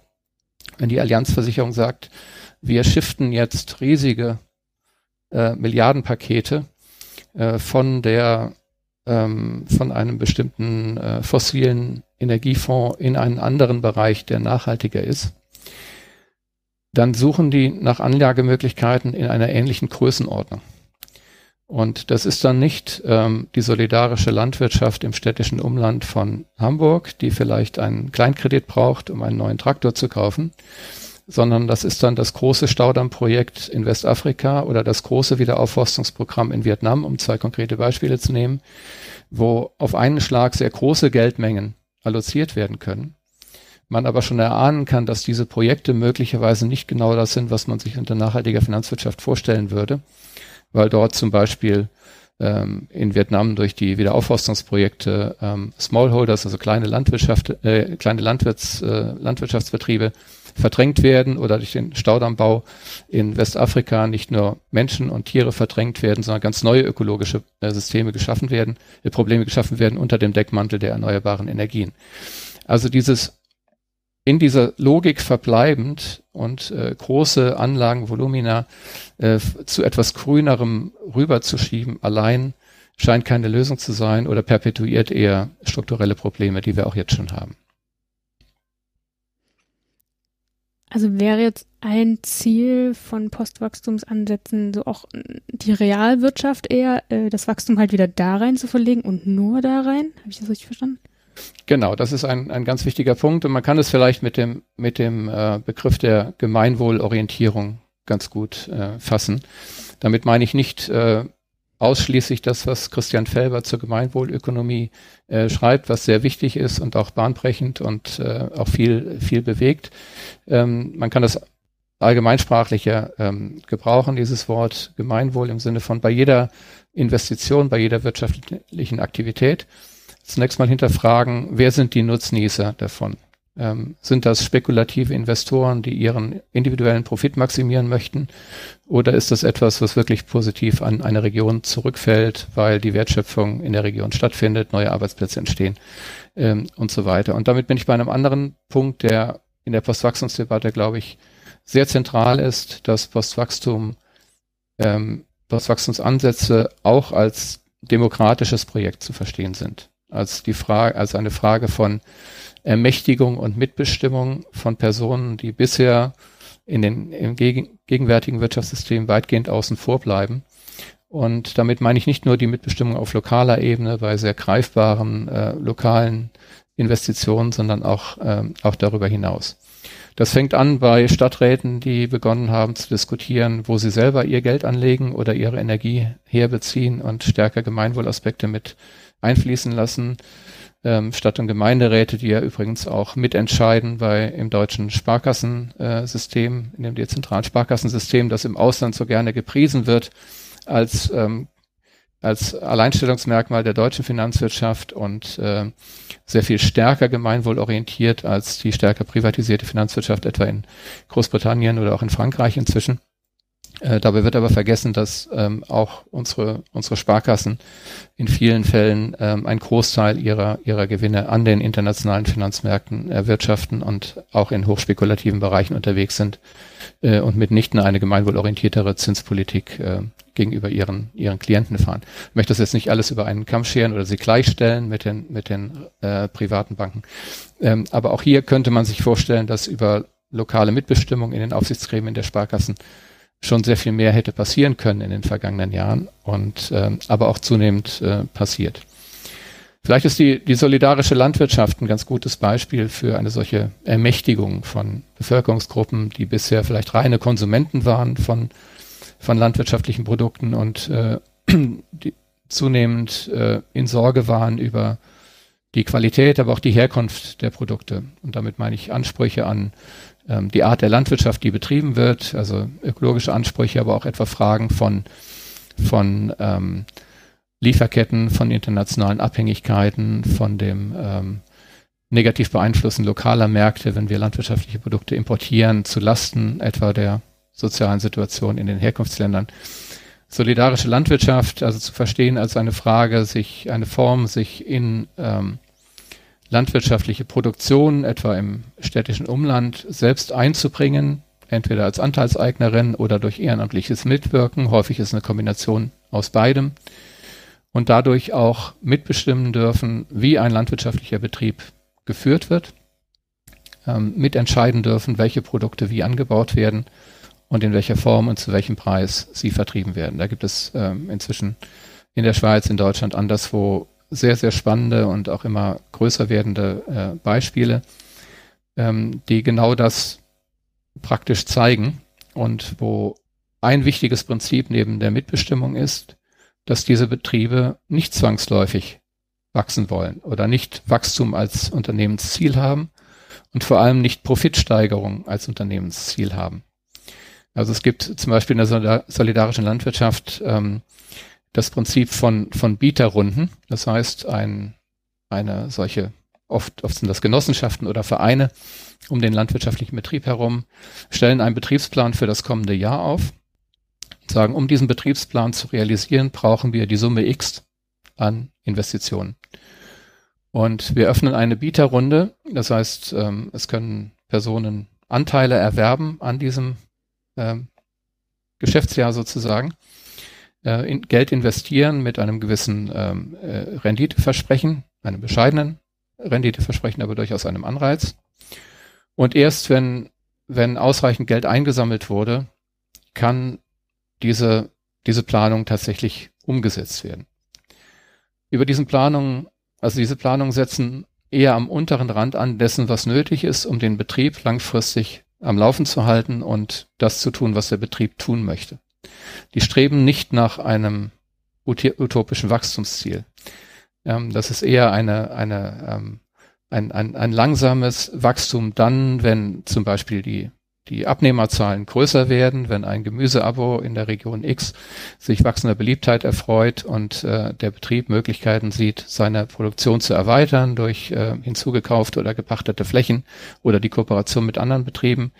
Wenn die Allianzversicherung sagt, wir shiften jetzt riesige äh, Milliardenpakete äh, von der ähm, von einem bestimmten äh, fossilen Energiefonds in einen anderen Bereich, der nachhaltiger ist, dann suchen die nach Anlagemöglichkeiten in einer ähnlichen Größenordnung. Und das ist dann nicht ähm, die solidarische Landwirtschaft im städtischen Umland von Hamburg, die vielleicht einen Kleinkredit braucht, um einen neuen Traktor zu kaufen, sondern das ist dann das große Staudammprojekt in Westafrika oder das große Wiederaufforstungsprogramm in Vietnam, um zwei konkrete Beispiele zu nehmen, wo auf einen Schlag sehr große Geldmengen alloziert werden können. Man aber schon erahnen kann, dass diese Projekte möglicherweise nicht genau das sind, was man sich unter nachhaltiger Finanzwirtschaft vorstellen würde weil dort zum Beispiel ähm, in Vietnam durch die Wiederaufforstungsprojekte ähm, Smallholders, also kleine Landwirtschaft, äh, kleine Landwirts, äh, Landwirtschaftsbetriebe verdrängt werden oder durch den Staudammbau in Westafrika nicht nur Menschen und Tiere verdrängt werden, sondern ganz neue ökologische äh, Systeme geschaffen werden, äh, Probleme geschaffen werden unter dem Deckmantel der erneuerbaren Energien. Also dieses in dieser Logik verbleibend und äh, große Anlagenvolumina äh, zu etwas grünerem rüberzuschieben, allein scheint keine Lösung zu sein oder perpetuiert eher strukturelle Probleme, die wir auch jetzt schon haben. Also wäre jetzt ein Ziel von Postwachstumsansätzen so auch die Realwirtschaft eher, äh, das Wachstum halt wieder da rein zu verlegen und nur da rein? Habe ich das richtig verstanden? Genau, das ist ein, ein ganz wichtiger Punkt und man kann es vielleicht mit dem, mit dem äh, Begriff der Gemeinwohlorientierung ganz gut äh, fassen. Damit meine ich nicht äh, ausschließlich das, was Christian Felber zur Gemeinwohlökonomie äh, schreibt, was sehr wichtig ist und auch bahnbrechend und äh, auch viel, viel bewegt. Ähm, man kann das allgemeinsprachlicher ähm, gebrauchen, dieses Wort Gemeinwohl im Sinne von bei jeder Investition, bei jeder wirtschaftlichen Aktivität zunächst mal hinterfragen, wer sind die Nutznießer davon? Ähm, sind das spekulative Investoren, die ihren individuellen Profit maximieren möchten? Oder ist das etwas, was wirklich positiv an eine Region zurückfällt, weil die Wertschöpfung in der Region stattfindet, neue Arbeitsplätze entstehen ähm, und so weiter? Und damit bin ich bei einem anderen Punkt, der in der Postwachstumsdebatte, glaube ich, sehr zentral ist, dass Postwachstum, ähm, Postwachstumsansätze auch als demokratisches Projekt zu verstehen sind. Als die Frage, als eine Frage von Ermächtigung und Mitbestimmung von Personen, die bisher in den, im gegen, gegenwärtigen Wirtschaftssystem weitgehend außen vor bleiben. Und damit meine ich nicht nur die Mitbestimmung auf lokaler Ebene bei sehr greifbaren äh, lokalen Investitionen, sondern auch, äh, auch darüber hinaus. Das fängt an bei Stadträten, die begonnen haben zu diskutieren, wo sie selber ihr Geld anlegen oder ihre Energie herbeziehen und stärker Gemeinwohlaspekte mit einfließen lassen ähm, Stadt- und Gemeinderäte, die ja übrigens auch mitentscheiden bei im deutschen Sparkassensystem, in dem dezentralen Sparkassensystem, das im Ausland so gerne gepriesen wird als ähm, als Alleinstellungsmerkmal der deutschen Finanzwirtschaft und äh, sehr viel stärker gemeinwohlorientiert als die stärker privatisierte Finanzwirtschaft etwa in Großbritannien oder auch in Frankreich inzwischen. Äh, dabei wird aber vergessen, dass ähm, auch unsere, unsere Sparkassen in vielen Fällen ähm, einen Großteil ihrer, ihrer Gewinne an den internationalen Finanzmärkten erwirtschaften und auch in hochspekulativen Bereichen unterwegs sind äh, und mitnichten eine gemeinwohlorientiertere Zinspolitik äh, gegenüber ihren, ihren Klienten fahren. Ich möchte das jetzt nicht alles über einen Kamm scheren oder sie gleichstellen mit den, mit den äh, privaten Banken. Ähm, aber auch hier könnte man sich vorstellen, dass über lokale Mitbestimmung in den Aufsichtsgremien der Sparkassen schon sehr viel mehr hätte passieren können in den vergangenen Jahren und ähm, aber auch zunehmend äh, passiert. Vielleicht ist die, die solidarische Landwirtschaft ein ganz gutes Beispiel für eine solche Ermächtigung von Bevölkerungsgruppen, die bisher vielleicht reine Konsumenten waren von, von landwirtschaftlichen Produkten und äh, die zunehmend äh, in Sorge waren über die Qualität, aber auch die Herkunft der Produkte. Und damit meine ich Ansprüche an ähm, die Art der Landwirtschaft, die betrieben wird, also ökologische Ansprüche, aber auch etwa Fragen von, von ähm, Lieferketten, von internationalen Abhängigkeiten, von dem ähm, negativ beeinflussen lokaler Märkte, wenn wir landwirtschaftliche Produkte importieren, zu Lasten etwa der sozialen Situation in den Herkunftsländern. Solidarische Landwirtschaft, also zu verstehen als eine Frage, sich eine Form, sich in ähm, landwirtschaftliche Produktion, etwa im städtischen Umland, selbst einzubringen, entweder als Anteilseignerin oder durch ehrenamtliches Mitwirken. Häufig ist eine Kombination aus beidem. Und dadurch auch mitbestimmen dürfen, wie ein landwirtschaftlicher Betrieb geführt wird, ähm, mitentscheiden dürfen, welche Produkte wie angebaut werden und in welcher Form und zu welchem Preis sie vertrieben werden. Da gibt es ähm, inzwischen in der Schweiz, in Deutschland anderswo sehr, sehr spannende und auch immer größer werdende äh, Beispiele, ähm, die genau das praktisch zeigen und wo ein wichtiges Prinzip neben der Mitbestimmung ist, dass diese Betriebe nicht zwangsläufig wachsen wollen oder nicht Wachstum als Unternehmensziel haben und vor allem nicht Profitsteigerung als Unternehmensziel haben. Also es gibt zum Beispiel in der solidarischen Landwirtschaft ähm, das Prinzip von, von Bieterrunden. Das heißt, ein, eine solche, oft, oft sind das Genossenschaften oder Vereine um den landwirtschaftlichen Betrieb herum, stellen einen Betriebsplan für das kommende Jahr auf, sagen, um diesen Betriebsplan zu realisieren, brauchen wir die Summe X an Investitionen. Und wir öffnen eine Bieterrunde. Das heißt, ähm, es können Personen Anteile erwerben an diesem ähm, Geschäftsjahr sozusagen äh, in Geld investieren mit einem gewissen ähm, äh, Renditeversprechen, einem bescheidenen Renditeversprechen, aber durchaus einem Anreiz. Und erst wenn, wenn ausreichend Geld eingesammelt wurde, kann diese, diese Planung tatsächlich umgesetzt werden. Über diesen Planungen, also diese Planungen setzen eher am unteren Rand an dessen, was nötig ist, um den Betrieb langfristig am Laufen zu halten und das zu tun, was der Betrieb tun möchte. Die streben nicht nach einem utopischen Wachstumsziel. Ähm, das ist eher eine, eine, ähm, ein, ein, ein langsames Wachstum dann, wenn zum Beispiel die, die Abnehmerzahlen größer werden, wenn ein Gemüseabo in der Region X sich wachsender Beliebtheit erfreut und äh, der Betrieb Möglichkeiten sieht, seine Produktion zu erweitern durch äh, hinzugekaufte oder gepachtete Flächen oder die Kooperation mit anderen Betrieben,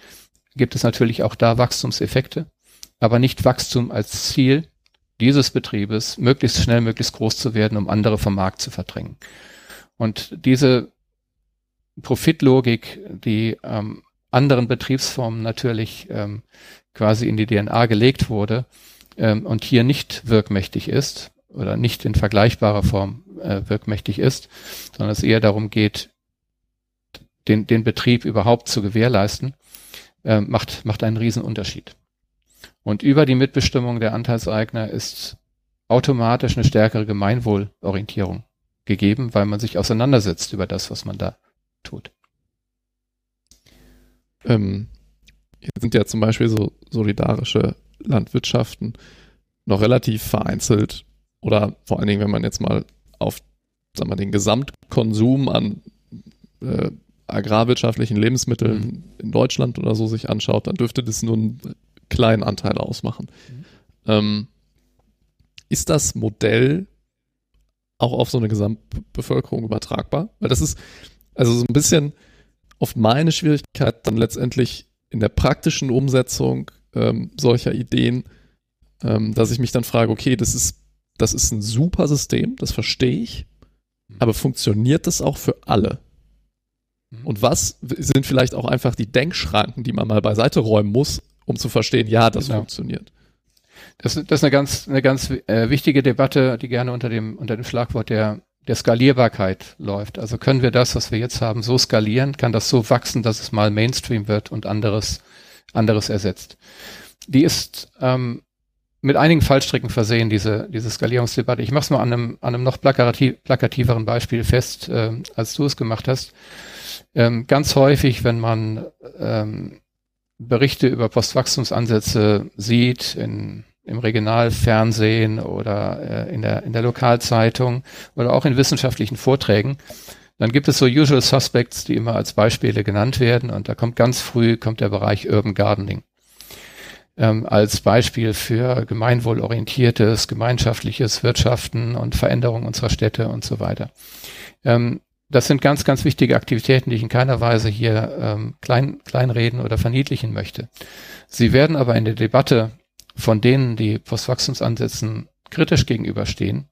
gibt es natürlich auch da Wachstumseffekte, aber nicht Wachstum als Ziel dieses Betriebes, möglichst schnell, möglichst groß zu werden, um andere vom Markt zu verdrängen. Und diese Profitlogik, die ähm, anderen Betriebsformen natürlich ähm, quasi in die DNA gelegt wurde ähm, und hier nicht wirkmächtig ist oder nicht in vergleichbarer Form äh, wirkmächtig ist, sondern es eher darum geht, den, den Betrieb überhaupt zu gewährleisten, äh, macht, macht einen riesen Unterschied. Und über die Mitbestimmung der Anteilseigner ist automatisch eine stärkere Gemeinwohlorientierung gegeben, weil man sich auseinandersetzt über das, was man da tut. Ähm, hier sind ja zum Beispiel so solidarische Landwirtschaften noch relativ vereinzelt oder vor allen Dingen, wenn man jetzt mal auf sagen wir, den Gesamtkonsum an äh, agrarwirtschaftlichen Lebensmitteln mhm. in Deutschland oder so sich anschaut, dann dürfte das nur einen kleinen Anteil ausmachen. Mhm. Ähm, ist das Modell auch auf so eine Gesamtbevölkerung übertragbar? Weil das ist also so ein bisschen oft meine Schwierigkeit dann letztendlich in der praktischen Umsetzung ähm, solcher Ideen, ähm, dass ich mich dann frage, okay, das ist, das ist ein super System, das verstehe ich, mhm. aber funktioniert das auch für alle? Mhm. Und was sind vielleicht auch einfach die Denkschranken, die man mal beiseite räumen muss, um zu verstehen, ja, das genau. funktioniert? Das, das ist eine ganz, eine ganz äh, wichtige Debatte, die gerne unter dem, unter dem Schlagwort der der Skalierbarkeit läuft. Also können wir das, was wir jetzt haben, so skalieren? Kann das so wachsen, dass es mal Mainstream wird und anderes, anderes ersetzt? Die ist ähm, mit einigen Fallstricken versehen, diese, diese Skalierungsdebatte. Ich mache es mal an einem, an einem noch plakativ, plakativeren Beispiel fest, äh, als du es gemacht hast. Ähm, ganz häufig, wenn man ähm, Berichte über Postwachstumsansätze sieht in im Regionalfernsehen oder äh, in, der, in der Lokalzeitung oder auch in wissenschaftlichen Vorträgen. Dann gibt es so Usual Suspects, die immer als Beispiele genannt werden und da kommt ganz früh kommt der Bereich Urban Gardening ähm, als Beispiel für gemeinwohlorientiertes, gemeinschaftliches Wirtschaften und Veränderung unserer Städte und so weiter. Ähm, das sind ganz, ganz wichtige Aktivitäten, die ich in keiner Weise hier ähm, klein, kleinreden oder verniedlichen möchte. Sie werden aber in der Debatte von denen, die Postwachstumsansätzen kritisch gegenüberstehen,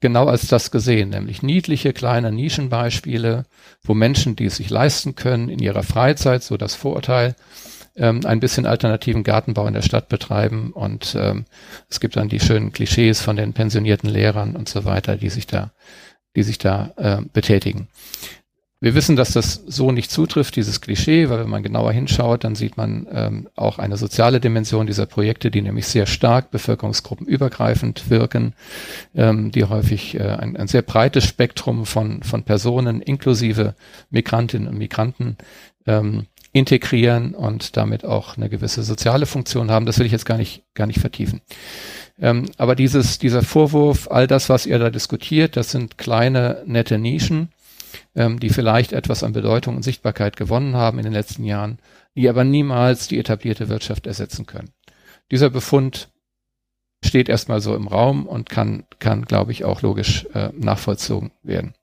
genau als das gesehen, nämlich niedliche kleine Nischenbeispiele, wo Menschen, die es sich leisten können, in ihrer Freizeit, so das Vorurteil, ähm, ein bisschen alternativen Gartenbau in der Stadt betreiben und ähm, es gibt dann die schönen Klischees von den pensionierten Lehrern und so weiter, die sich da, die sich da äh, betätigen. Wir wissen, dass das so nicht zutrifft, dieses Klischee, weil wenn man genauer hinschaut, dann sieht man ähm, auch eine soziale Dimension dieser Projekte, die nämlich sehr stark bevölkerungsgruppenübergreifend wirken, ähm, die häufig äh, ein, ein, sehr breites Spektrum von, von Personen inklusive Migrantinnen und Migranten ähm, integrieren und damit auch eine gewisse soziale Funktion haben. Das will ich jetzt gar nicht, gar nicht vertiefen. Ähm, aber dieses, dieser Vorwurf, all das, was ihr da diskutiert, das sind kleine, nette Nischen ähm, die vielleicht etwas an Bedeutung und Sichtbarkeit gewonnen haben in den letzten Jahren, die aber niemals die etablierte Wirtschaft ersetzen können. Dieser Befund steht erstmal so im Raum und kann, kann glaube ich, auch logisch äh, nachvollzogen werden.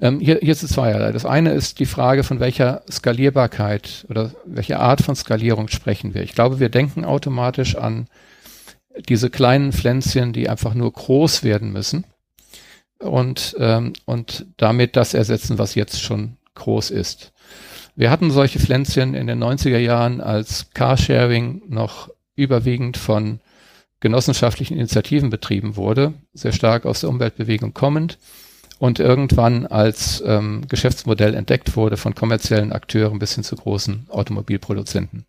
Ähm, hier, hier sind zweierlei. Das eine ist die Frage, von welcher Skalierbarkeit oder welcher Art von Skalierung sprechen wir. Ich glaube, wir denken automatisch an diese kleinen Pflänzchen, die einfach nur groß werden müssen und, ähm, und damit das ersetzen, was jetzt schon groß ist. Wir hatten solche Pflänzchen in den 90er Jahren, als Carsharing noch überwiegend von genossenschaftlichen Initiativen betrieben wurde, sehr stark aus der Umweltbewegung kommend und irgendwann als ähm, Geschäftsmodell entdeckt wurde von kommerziellen Akteuren bis hin zu großen Automobilproduzenten.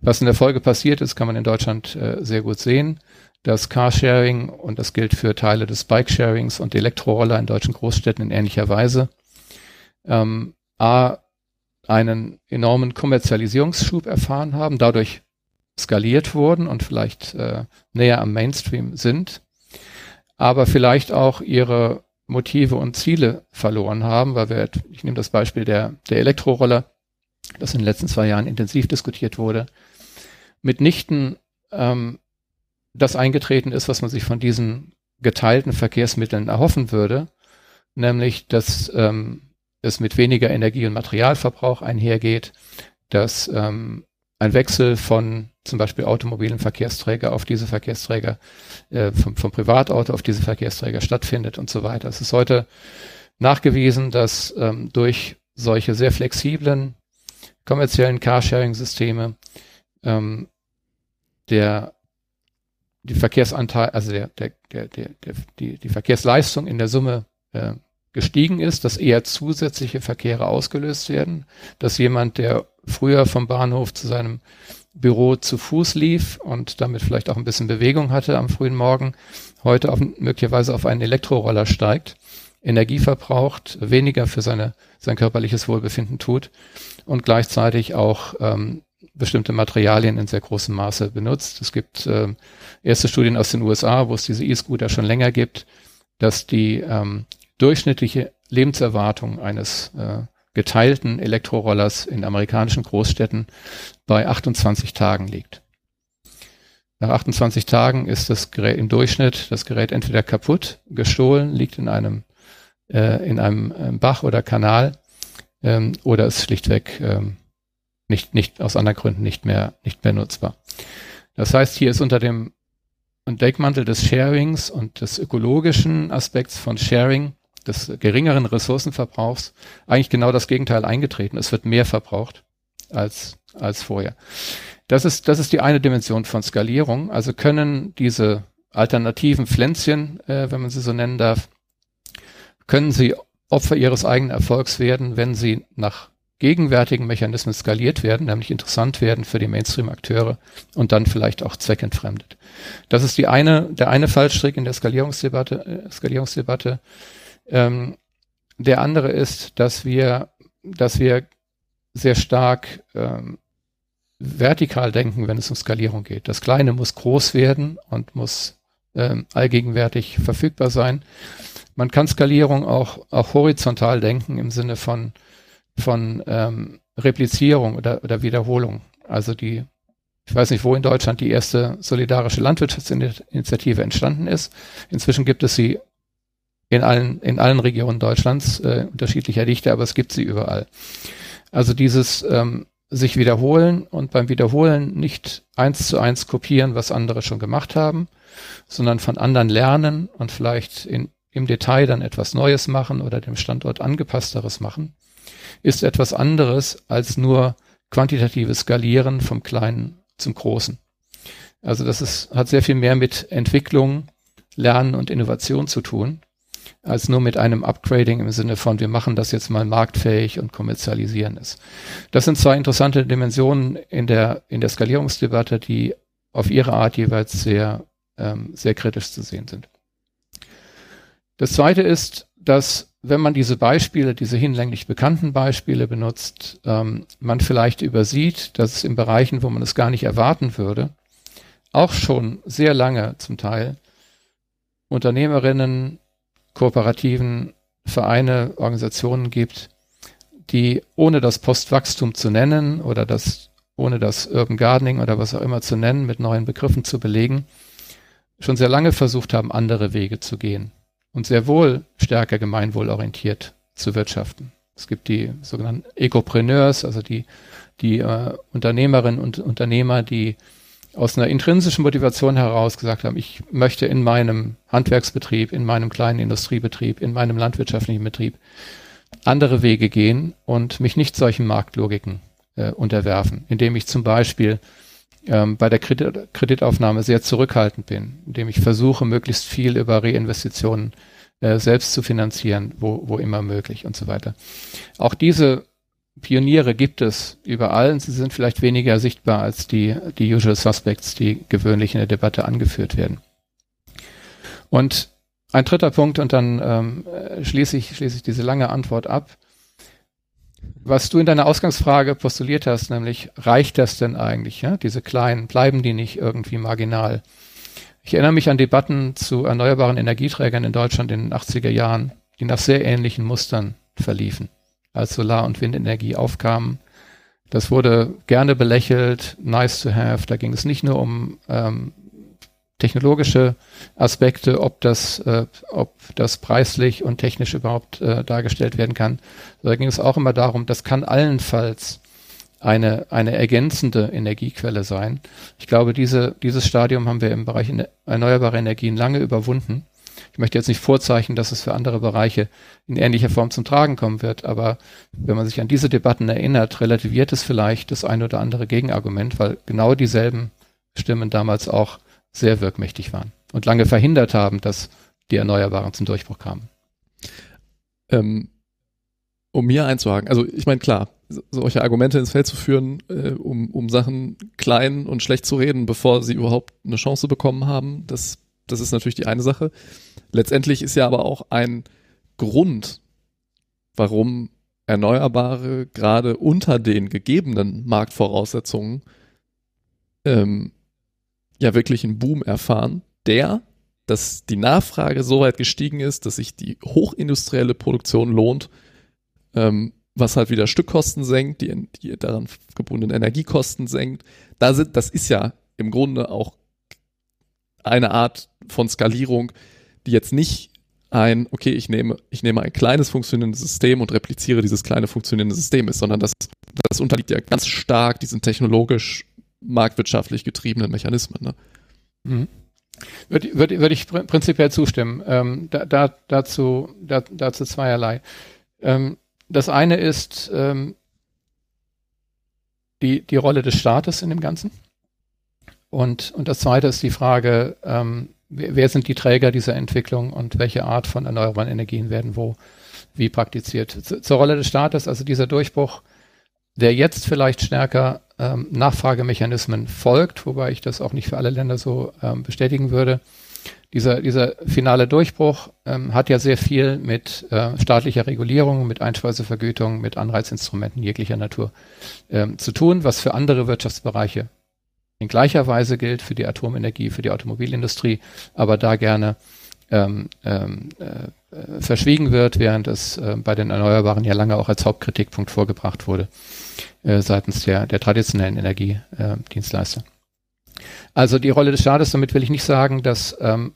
Was in der Folge passiert ist, kann man in Deutschland äh, sehr gut sehen das Carsharing, und das gilt für Teile des Bikesharings und Elektroroller in deutschen Großstädten in ähnlicher Weise, ähm, A, einen enormen Kommerzialisierungsschub erfahren haben, dadurch skaliert wurden und vielleicht äh, näher am Mainstream sind, aber vielleicht auch ihre Motive und Ziele verloren haben, weil wir, ich nehme das Beispiel der, der Elektroroller, das in den letzten zwei Jahren intensiv diskutiert wurde, mitnichten ähm, das eingetreten ist, was man sich von diesen geteilten Verkehrsmitteln erhoffen würde, nämlich dass ähm, es mit weniger Energie- und Materialverbrauch einhergeht, dass ähm, ein Wechsel von zum Beispiel automobilen Verkehrsträger auf diese Verkehrsträger, äh, vom, vom Privatauto auf diese Verkehrsträger stattfindet und so weiter. Es ist heute nachgewiesen, dass ähm, durch solche sehr flexiblen kommerziellen Carsharing-Systeme ähm, der die Verkehrsanteil, also der, der, der, der, der die, die Verkehrsleistung in der Summe äh, gestiegen ist, dass eher zusätzliche Verkehre ausgelöst werden, dass jemand, der früher vom Bahnhof zu seinem Büro zu Fuß lief und damit vielleicht auch ein bisschen Bewegung hatte am frühen Morgen, heute auf, möglicherweise auf einen Elektroroller steigt, Energie verbraucht, weniger für seine, sein körperliches Wohlbefinden tut und gleichzeitig auch ähm, bestimmte Materialien in sehr großem Maße benutzt. Es gibt äh, erste Studien aus den USA, wo es diese E-Scooter schon länger gibt, dass die ähm, durchschnittliche Lebenserwartung eines äh, geteilten Elektrorollers in amerikanischen Großstädten bei 28 Tagen liegt. Nach 28 Tagen ist das Gerät im Durchschnitt das Gerät entweder kaputt, gestohlen, liegt in einem äh, in einem äh, Bach oder Kanal ähm, oder ist schlichtweg ähm, nicht nicht aus anderen Gründen nicht mehr nicht mehr nutzbar. Das heißt, hier ist unter dem Deckmantel des Sharings und des ökologischen Aspekts von Sharing des geringeren Ressourcenverbrauchs eigentlich genau das Gegenteil eingetreten. Es wird mehr verbraucht als, als vorher. Das ist, das ist die eine Dimension von Skalierung. Also können diese alternativen Pflänzchen, äh, wenn man sie so nennen darf, können sie Opfer ihres eigenen Erfolgs werden, wenn sie nach gegenwärtigen Mechanismen skaliert werden, nämlich interessant werden für die Mainstream-Akteure und dann vielleicht auch zweckentfremdet. Das ist die eine, der eine Fallstrick in der Skalierungsdebatte, äh, Skalierungsdebatte. Ähm, der andere ist, dass wir, dass wir sehr stark ähm, vertikal denken, wenn es um Skalierung geht. Das Kleine muss groß werden und muss ähm, allgegenwärtig verfügbar sein. Man kann Skalierung auch, auch horizontal denken im Sinne von, von ähm, Replizierung oder, oder Wiederholung. Also die, ich weiß nicht, wo in Deutschland die erste solidarische Landwirtschaftsinitiative entstanden ist. Inzwischen gibt es sie in allen, in allen Regionen Deutschlands, äh, unterschiedlicher Dichte, aber es gibt sie überall. Also dieses ähm, sich wiederholen und beim Wiederholen nicht eins zu eins kopieren, was andere schon gemacht haben, sondern von anderen lernen und vielleicht in, im Detail dann etwas Neues machen oder dem Standort angepassteres machen, ist etwas anderes als nur quantitatives Skalieren vom Kleinen zum Großen. Also das ist, hat sehr viel mehr mit Entwicklung, Lernen und Innovation zu tun als nur mit einem Upgrading im Sinne von, wir machen das jetzt mal marktfähig und kommerzialisieren es. Das sind zwei interessante Dimensionen in der, in der Skalierungsdebatte, die auf ihre Art jeweils sehr, ähm, sehr kritisch zu sehen sind. Das zweite ist, dass wenn man diese Beispiele, diese hinlänglich bekannten Beispiele benutzt, ähm, man vielleicht übersieht, dass es in Bereichen, wo man es gar nicht erwarten würde, auch schon sehr lange zum Teil Unternehmerinnen, kooperativen Vereine, Organisationen gibt, die ohne das Postwachstum zu nennen oder das ohne das Urban Gardening oder was auch immer zu nennen, mit neuen Begriffen zu belegen, schon sehr lange versucht haben, andere Wege zu gehen und sehr wohl stärker gemeinwohlorientiert zu wirtschaften. Es gibt die sogenannten Ecopreneurs, also die, die äh, Unternehmerinnen und Unternehmer, die aus einer intrinsischen Motivation heraus gesagt haben, ich möchte in meinem Handwerksbetrieb, in meinem kleinen Industriebetrieb, in meinem landwirtschaftlichen Betrieb andere Wege gehen und mich nicht solchen Marktlogiken äh, unterwerfen, indem ich zum Beispiel ähm, bei der Kredit Kreditaufnahme sehr zurückhaltend bin, indem ich versuche, möglichst viel über Reinvestitionen äh, selbst zu finanzieren, wo, wo immer möglich und so weiter. Auch diese Pioniere gibt es überall und sie sind vielleicht weniger sichtbar als die, die Usual Suspects, die gewöhnlich in der Debatte angeführt werden. Und ein dritter Punkt und dann ähm, schließe, ich, schließe ich diese lange Antwort ab. Was du in deiner Ausgangsfrage postuliert hast, nämlich reicht das denn eigentlich? Ja? Diese kleinen, bleiben die nicht irgendwie marginal? Ich erinnere mich an Debatten zu erneuerbaren Energieträgern in Deutschland in den 80er Jahren, die nach sehr ähnlichen Mustern verliefen als Solar- und Windenergie aufkamen, Das wurde gerne belächelt, nice to have. Da ging es nicht nur um ähm, technologische Aspekte, ob das, äh, ob das preislich und technisch überhaupt äh, dargestellt werden kann. Da ging es auch immer darum, das kann allenfalls eine, eine ergänzende Energiequelle sein. Ich glaube, diese, dieses Stadium haben wir im Bereich erneuerbare Energien lange überwunden. Ich möchte jetzt nicht vorzeichnen, dass es für andere Bereiche in ähnlicher Form zum Tragen kommen wird, aber wenn man sich an diese Debatten erinnert, relativiert es vielleicht das ein oder andere Gegenargument, weil genau dieselben Stimmen damals auch sehr wirkmächtig waren und lange verhindert haben, dass die Erneuerbaren zum Durchbruch kamen. Ähm, um mir einzuhaken, also ich meine, klar, solche Argumente ins Feld zu führen, äh, um, um Sachen klein und schlecht zu reden, bevor sie überhaupt eine Chance bekommen haben, das, das ist natürlich die eine Sache. Letztendlich ist ja aber auch ein Grund, warum Erneuerbare gerade unter den gegebenen Marktvoraussetzungen ähm, ja wirklich einen Boom erfahren, der, dass die Nachfrage so weit gestiegen ist, dass sich die hochindustrielle Produktion lohnt, ähm, was halt wieder Stückkosten senkt, die, die daran gebundenen Energiekosten senkt. Da sind, das ist ja im Grunde auch eine Art von Skalierung, die jetzt nicht ein, okay, ich nehme, ich nehme ein kleines funktionierendes System und repliziere dieses kleine funktionierende System ist, sondern das, das unterliegt ja ganz stark diesen technologisch marktwirtschaftlich getriebenen Mechanismen. Ne? Mhm. Würde, würde, würde ich prinzipiell zustimmen. Ähm, da, da, dazu, da, dazu zweierlei. Ähm, das eine ist ähm, die, die Rolle des Staates in dem Ganzen. Und, und das zweite ist die Frage, ähm, wer, sind die Träger dieser Entwicklung und welche Art von erneuerbaren Energien werden wo wie praktiziert. Zu, zur Rolle des Staates, also dieser Durchbruch, der jetzt vielleicht stärker ähm, Nachfragemechanismen folgt, wobei ich das auch nicht für alle Länder so ähm, bestätigen würde. Dieser, dieser finale Durchbruch ähm, hat ja sehr viel mit äh, staatlicher Regulierung, mit Einspeisevergütung, mit Anreizinstrumenten jeglicher Natur ähm, zu tun, was für andere Wirtschaftsbereiche in gleicher Weise gilt, für die Atomenergie, für die Automobilindustrie, aber da gerne ähm, ähm, äh, verschwiegen wird, während es äh, bei den Erneuerbaren ja lange auch als Hauptkritikpunkt vorgebracht wurde äh, seitens der, der traditionellen Energiedienstleister. also die Rolle des Staates, damit will ich nicht sagen, dass, ähm,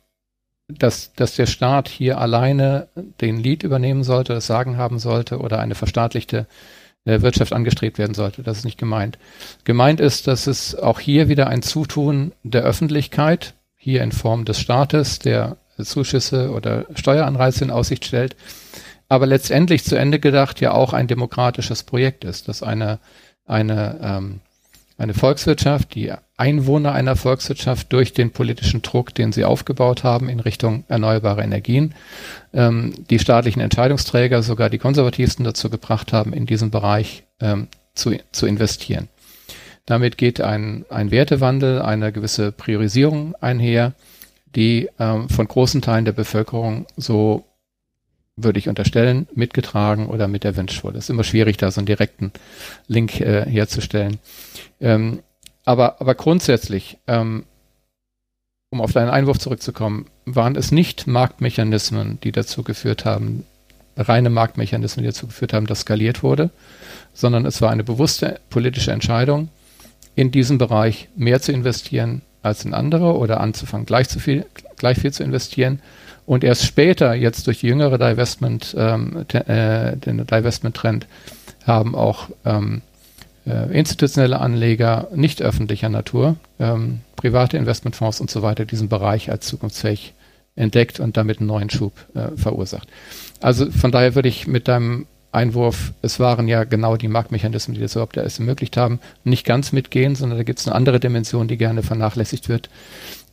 dass, dass der Staat hier alleine den Lead übernehmen sollte, das Sagen haben sollte oder eine verstaatlichte äh, Wirtschaft angestrebt werden sollte. Das ist nicht gemeint. Gemeint ist, dass es auch hier wieder ein Zutun der Öffentlichkeit, hier in Form des Staates, der Zuschüsse oder Steueranreize in Aussicht stellt, aber letztendlich zu Ende gedacht ja auch ein demokratisches Projekt ist, dass eine, eine, ähm, eine Volkswirtschaft, die Einwohner einer Volkswirtschaft durch den politischen Druck, den sie aufgebaut haben in Richtung erneuerbare Energien, ähm, die staatlichen Entscheidungsträger, sogar die konservativsten dazu gebracht haben, in diesem Bereich ähm, zu, zu investieren. Damit geht ein, ein Wertewandel, eine gewisse Priorisierung einher, die ähm, von großen Teilen der Bevölkerung so würde ich unterstellen, mitgetragen oder mit erwünscht wurde. Es ist immer schwierig, da so einen direkten Link äh, herzustellen. Ähm, aber, aber grundsätzlich, ähm, um auf deinen Einwurf zurückzukommen, waren es nicht Marktmechanismen, die dazu geführt haben, reine Marktmechanismen, die dazu geführt haben, dass skaliert wurde, sondern es war eine bewusste politische Entscheidung, in diesem Bereich mehr zu investieren als in andere oder anzufangen, gleich, zu viel, gleich viel zu investieren und erst später, jetzt durch jüngere Divestment, ähm, äh, den Divestment-Trend, haben auch ähm, äh, institutionelle Anleger nicht öffentlicher Natur, ähm, private Investmentfonds und so weiter diesen Bereich als zukunftsfähig entdeckt und damit einen neuen Schub äh, verursacht. Also von daher würde ich mit deinem Einwurf, es waren ja genau die Marktmechanismen, die das überhaupt erst ermöglicht haben, nicht ganz mitgehen, sondern da gibt es eine andere Dimension, die gerne vernachlässigt wird.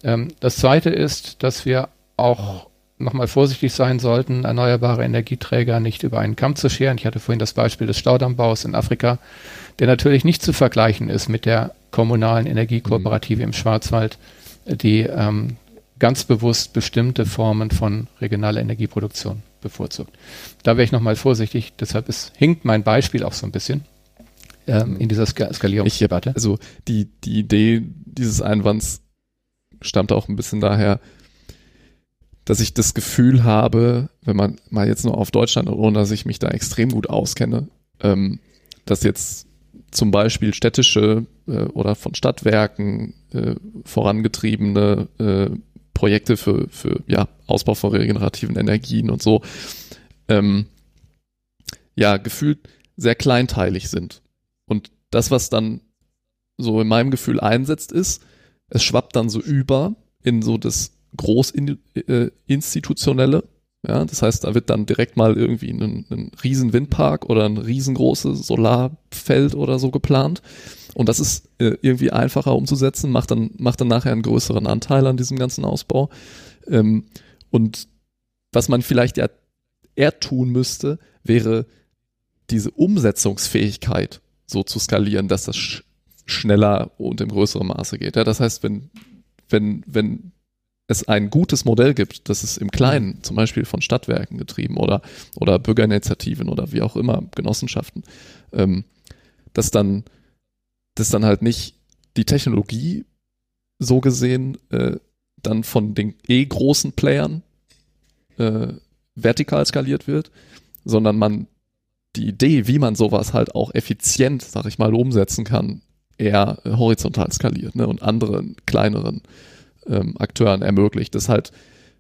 Ähm, das Zweite ist, dass wir auch nochmal vorsichtig sein sollten, erneuerbare Energieträger nicht über einen Kamm zu scheren. Ich hatte vorhin das Beispiel des Staudammbaus in Afrika, der natürlich nicht zu vergleichen ist mit der kommunalen Energiekooperative mhm. im Schwarzwald, die ähm, ganz bewusst bestimmte Formen von regionaler Energieproduktion bevorzugt. Da wäre ich nochmal vorsichtig, deshalb ist, hinkt mein Beispiel auch so ein bisschen ähm, in dieser Ska Skalierungsdebatte. also die, die Idee dieses Einwands stammt auch ein bisschen daher, dass ich das Gefühl habe, wenn man mal jetzt nur auf Deutschland, ohne dass ich mich da extrem gut auskenne, ähm, dass jetzt zum Beispiel städtische äh, oder von Stadtwerken äh, vorangetriebene äh, Projekte für, für ja, Ausbau von regenerativen Energien und so, ähm, ja, gefühlt sehr kleinteilig sind. Und das, was dann so in meinem Gefühl einsetzt, ist, es schwappt dann so über in so das Großinstitutionelle. Ja, das heißt, da wird dann direkt mal irgendwie ein, ein riesen Windpark oder ein riesengroßes Solarfeld oder so geplant. Und das ist äh, irgendwie einfacher umzusetzen, macht dann, macht dann nachher einen größeren Anteil an diesem ganzen Ausbau. Ähm, und was man vielleicht ja eher tun müsste, wäre diese Umsetzungsfähigkeit so zu skalieren, dass das sch schneller und im größeren Maße geht. Ja, das heißt, wenn, wenn, wenn es ein gutes Modell gibt, das ist im Kleinen, zum Beispiel von Stadtwerken getrieben oder, oder Bürgerinitiativen oder wie auch immer, Genossenschaften, ähm, dass dann, dass dann halt nicht die Technologie so gesehen äh, dann von den eh großen Playern äh, vertikal skaliert wird, sondern man die Idee, wie man sowas halt auch effizient, sag ich mal, umsetzen kann, eher horizontal skaliert ne, und anderen kleineren ähm, Akteuren ermöglicht, das halt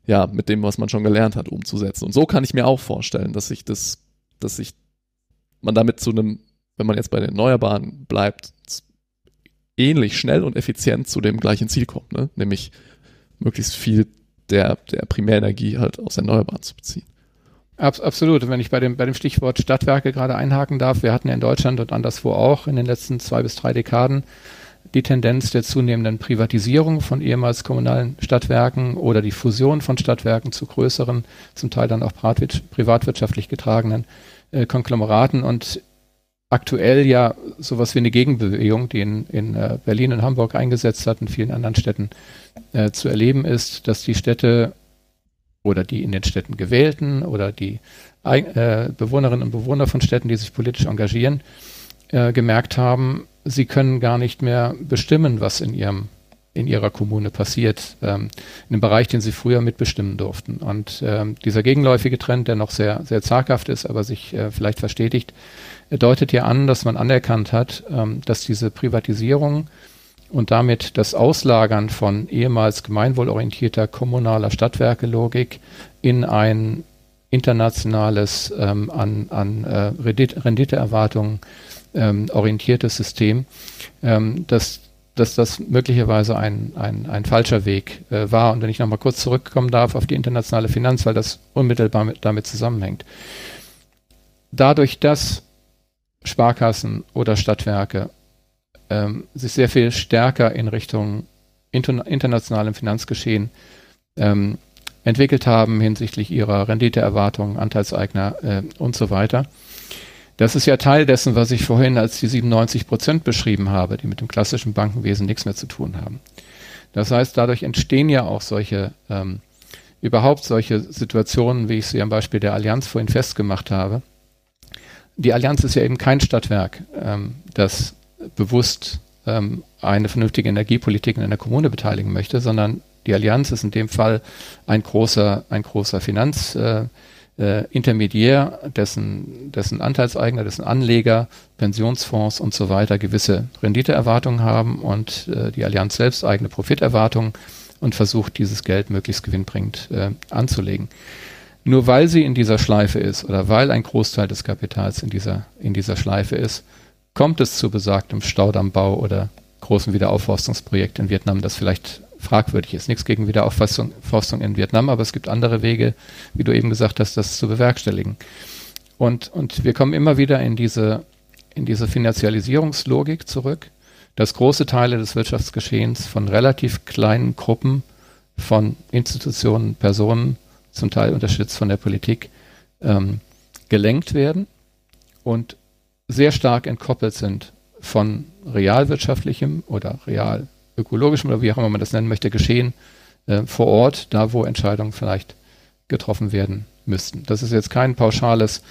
ja mit dem, was man schon gelernt hat, umzusetzen. Und so kann ich mir auch vorstellen, dass sich das, dass sich man damit zu einem, wenn man jetzt bei den Erneuerbaren bleibt, ähnlich schnell und effizient zu dem gleichen Ziel kommt, ne? nämlich möglichst viel der, der Primärenergie halt aus Erneuerbaren zu beziehen. Absolut. wenn ich bei dem, bei dem Stichwort Stadtwerke gerade einhaken darf, wir hatten ja in Deutschland und anderswo auch in den letzten zwei bis drei Dekaden die Tendenz der zunehmenden Privatisierung von ehemals kommunalen Stadtwerken oder die Fusion von Stadtwerken zu größeren, zum Teil dann auch privatwirtschaftlich getragenen äh, Konglomeraten und aktuell ja sowas wie eine Gegenbewegung, die in, in äh, Berlin und Hamburg eingesetzt hat, in vielen anderen Städten äh, zu erleben ist, dass die Städte oder die in den Städten gewählten oder die äh, Bewohnerinnen und Bewohner von Städten, die sich politisch engagieren, äh, gemerkt haben, sie können gar nicht mehr bestimmen, was in ihrem in ihrer Kommune passiert, ähm, in einem Bereich, den sie früher mitbestimmen durften. Und ähm, dieser gegenläufige Trend, der noch sehr, sehr zaghaft ist, aber sich äh, vielleicht verstetigt, deutet ja an, dass man anerkannt hat, ähm, dass diese Privatisierung und damit das Auslagern von ehemals gemeinwohlorientierter kommunaler Stadtwerkelogik in ein internationales ähm, an, an äh, Renditeerwartungen ähm, orientiertes System, ähm, dass, dass das möglicherweise ein, ein, ein falscher Weg äh, war. Und wenn ich nochmal kurz zurückkommen darf auf die internationale Finanz, weil das unmittelbar mit, damit zusammenhängt. Dadurch, dass Sparkassen oder Stadtwerke ähm, sich sehr viel stärker in Richtung inter internationalem Finanzgeschehen ähm, entwickelt haben hinsichtlich ihrer Renditeerwartungen, Anteilseigner äh, und so weiter. Das ist ja Teil dessen, was ich vorhin als die 97 Prozent beschrieben habe, die mit dem klassischen Bankenwesen nichts mehr zu tun haben. Das heißt, dadurch entstehen ja auch solche, ähm, überhaupt solche Situationen, wie ich sie am Beispiel der Allianz vorhin festgemacht habe. Die Allianz ist ja eben kein Stadtwerk, ähm, das bewusst ähm, eine vernünftige Energiepolitik in einer Kommune beteiligen möchte, sondern die Allianz ist in dem Fall ein großer, ein großer Finanzintermediär, äh, äh, dessen, dessen Anteilseigner, dessen Anleger, Pensionsfonds und so weiter gewisse Renditeerwartungen haben und äh, die Allianz selbst eigene Profiterwartungen und versucht, dieses Geld möglichst gewinnbringend äh, anzulegen. Nur weil sie in dieser Schleife ist oder weil ein Großteil des Kapitals in dieser, in dieser Schleife ist, kommt es zu besagtem Staudammbau oder großen Wiederaufforstungsprojekt in Vietnam, das vielleicht fragwürdig ist. Nichts gegen Wiederaufforstung in Vietnam, aber es gibt andere Wege, wie du eben gesagt hast, das zu bewerkstelligen. Und, und wir kommen immer wieder in diese, in diese Finanzialisierungslogik zurück, dass große Teile des Wirtschaftsgeschehens von relativ kleinen Gruppen von Institutionen, Personen, zum Teil unterstützt von der Politik, ähm, gelenkt werden und sehr stark entkoppelt sind von realwirtschaftlichem oder real ökologischem oder wie auch immer man das nennen möchte, Geschehen äh, vor Ort, da wo Entscheidungen vielleicht getroffen werden müssten. Das ist jetzt kein pauschales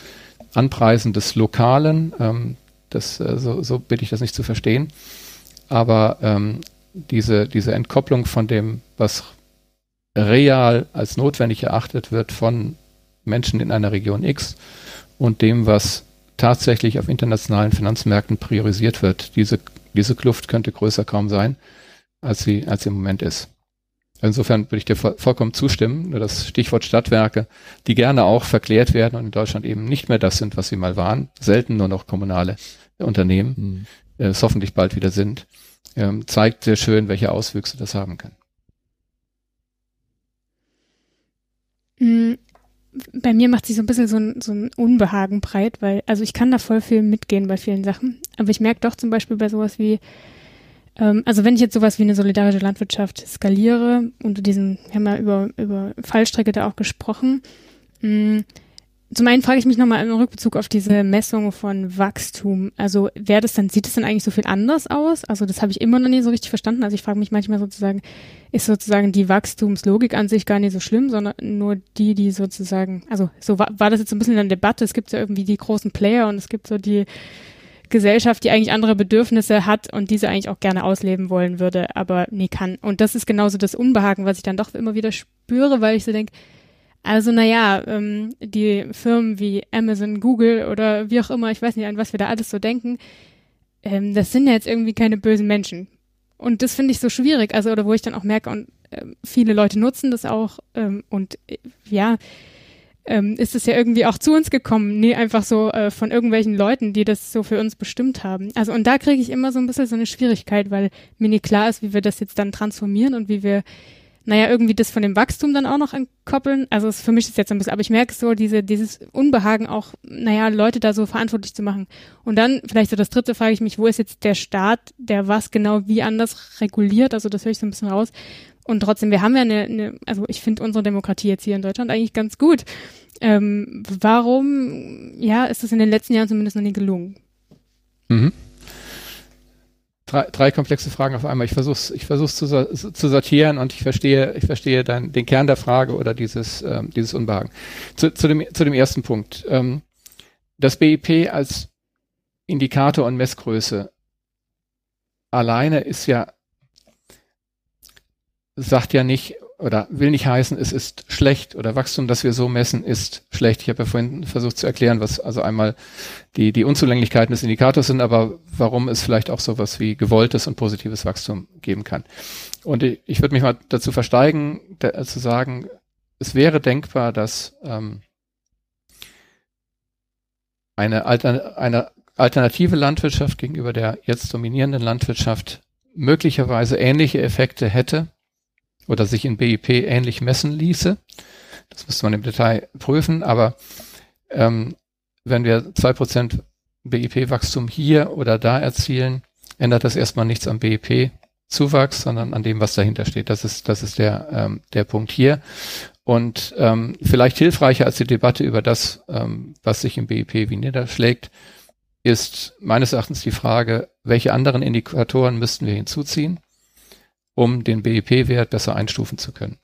Anpreisen des Lokalen, ähm, das, äh, so, so bitte ich das nicht zu verstehen, aber ähm, diese, diese Entkopplung von dem, was real als notwendig erachtet wird von Menschen in einer Region X und dem, was tatsächlich auf internationalen Finanzmärkten priorisiert wird. Diese, diese Kluft könnte größer kaum sein, als sie, als sie im Moment ist. Insofern würde ich dir vollkommen zustimmen. Nur das Stichwort Stadtwerke, die gerne auch verklärt werden und in Deutschland eben nicht mehr das sind, was sie mal waren, selten nur noch kommunale Unternehmen, mhm. äh, es hoffentlich bald wieder sind, ähm, zeigt sehr schön, welche Auswüchse das haben kann. Mhm. Bei mir macht sich so ein bisschen so ein, so ein Unbehagen breit, weil, also ich kann da voll viel mitgehen bei vielen Sachen, aber ich merke doch zum Beispiel bei sowas wie, also wenn ich jetzt sowas wie eine solidarische Landwirtschaft skaliere, unter diesen, wir haben ja über, über Fallstrecke da auch gesprochen, mh, mm, zum einen frage ich mich nochmal im Rückbezug auf diese Messung von Wachstum. Also wäre das dann, sieht es dann eigentlich so viel anders aus? Also das habe ich immer noch nie so richtig verstanden. Also ich frage mich manchmal sozusagen, ist sozusagen die Wachstumslogik an sich gar nicht so schlimm, sondern nur die, die sozusagen, also so war, war das jetzt ein bisschen in der Debatte. Es gibt ja irgendwie die großen Player und es gibt so die Gesellschaft, die eigentlich andere Bedürfnisse hat und diese eigentlich auch gerne ausleben wollen würde, aber nie kann. Und das ist genauso das Unbehagen, was ich dann doch immer wieder spüre, weil ich so denke, also naja, ähm, die Firmen wie Amazon, Google oder wie auch immer, ich weiß nicht, an was wir da alles so denken, ähm, das sind ja jetzt irgendwie keine bösen Menschen. Und das finde ich so schwierig, also oder wo ich dann auch merke, und äh, viele Leute nutzen das auch ähm, und äh, ja, ähm, ist es ja irgendwie auch zu uns gekommen, nie einfach so äh, von irgendwelchen Leuten, die das so für uns bestimmt haben. Also und da kriege ich immer so ein bisschen so eine Schwierigkeit, weil mir nicht klar ist, wie wir das jetzt dann transformieren und wie wir, naja, irgendwie das von dem Wachstum dann auch noch entkoppeln. Also es, für mich ist jetzt ein bisschen, aber ich merke so diese, dieses Unbehagen auch, naja, Leute da so verantwortlich zu machen. Und dann, vielleicht so das dritte, frage ich mich, wo ist jetzt der Staat, der was genau wie anders reguliert? Also das höre ich so ein bisschen raus. Und trotzdem, wir haben ja eine, eine also ich finde unsere Demokratie jetzt hier in Deutschland eigentlich ganz gut. Ähm, warum, ja, ist das in den letzten Jahren zumindest noch nie gelungen? Mhm. Drei, drei komplexe Fragen auf einmal. Ich versuche ich versuch's zu, zu sortieren und ich verstehe, ich verstehe dein, den Kern der Frage oder dieses, ähm, dieses Unbehagen. Zu, zu, dem, zu dem ersten Punkt. Ähm, das BIP als Indikator und Messgröße alleine ist ja sagt ja nicht oder will nicht heißen, es ist schlecht oder Wachstum, das wir so messen, ist schlecht. Ich habe ja vorhin versucht zu erklären, was also einmal die, die Unzulänglichkeiten des Indikators sind, aber warum es vielleicht auch sowas wie gewolltes und positives Wachstum geben kann. Und ich, ich würde mich mal dazu versteigen, da, zu sagen, es wäre denkbar, dass ähm, eine, Alter, eine alternative Landwirtschaft gegenüber der jetzt dominierenden Landwirtschaft möglicherweise ähnliche Effekte hätte, oder sich in BIP ähnlich messen ließe. Das müsste man im Detail prüfen, aber ähm, wenn wir zwei Prozent BIP-Wachstum hier oder da erzielen, ändert das erstmal nichts am BIP-Zuwachs, sondern an dem, was dahinter steht. Das ist, das ist der, ähm, der Punkt hier. Und ähm, vielleicht hilfreicher als die Debatte über das, ähm, was sich im BIP wie niederschlägt, ist meines Erachtens die Frage, welche anderen Indikatoren müssten wir hinzuziehen? Um den BIP-Wert besser einstufen zu können.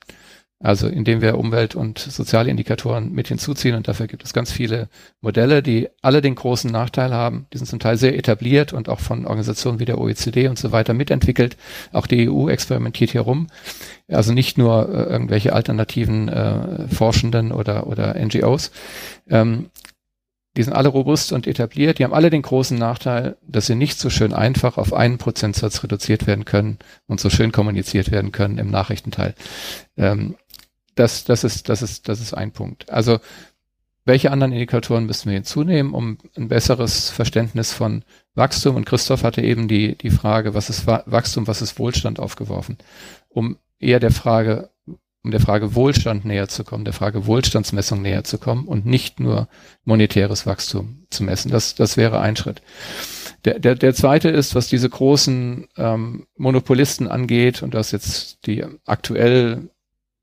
Also indem wir Umwelt- und soziale Indikatoren mit hinzuziehen und dafür gibt es ganz viele Modelle, die alle den großen Nachteil haben. Die sind zum Teil sehr etabliert und auch von Organisationen wie der OECD und so weiter mitentwickelt. Auch die EU experimentiert hier rum. Also nicht nur äh, irgendwelche alternativen äh, Forschenden oder, oder NGOs. Ähm, die sind alle robust und etabliert. Die haben alle den großen Nachteil, dass sie nicht so schön einfach auf einen Prozentsatz reduziert werden können und so schön kommuniziert werden können im Nachrichtenteil. Ähm, das, das ist, das ist, das ist ein Punkt. Also, welche anderen Indikatoren müssen wir hinzunehmen, um ein besseres Verständnis von Wachstum? Und Christoph hatte eben die, die Frage, was ist Wachstum, was ist Wohlstand aufgeworfen, um eher der Frage, um der Frage Wohlstand näher zu kommen, der Frage Wohlstandsmessung näher zu kommen und nicht nur monetäres Wachstum zu messen. Das, das wäre ein Schritt. Der, der, der zweite ist, was diese großen ähm, Monopolisten angeht, und du hast jetzt die aktuell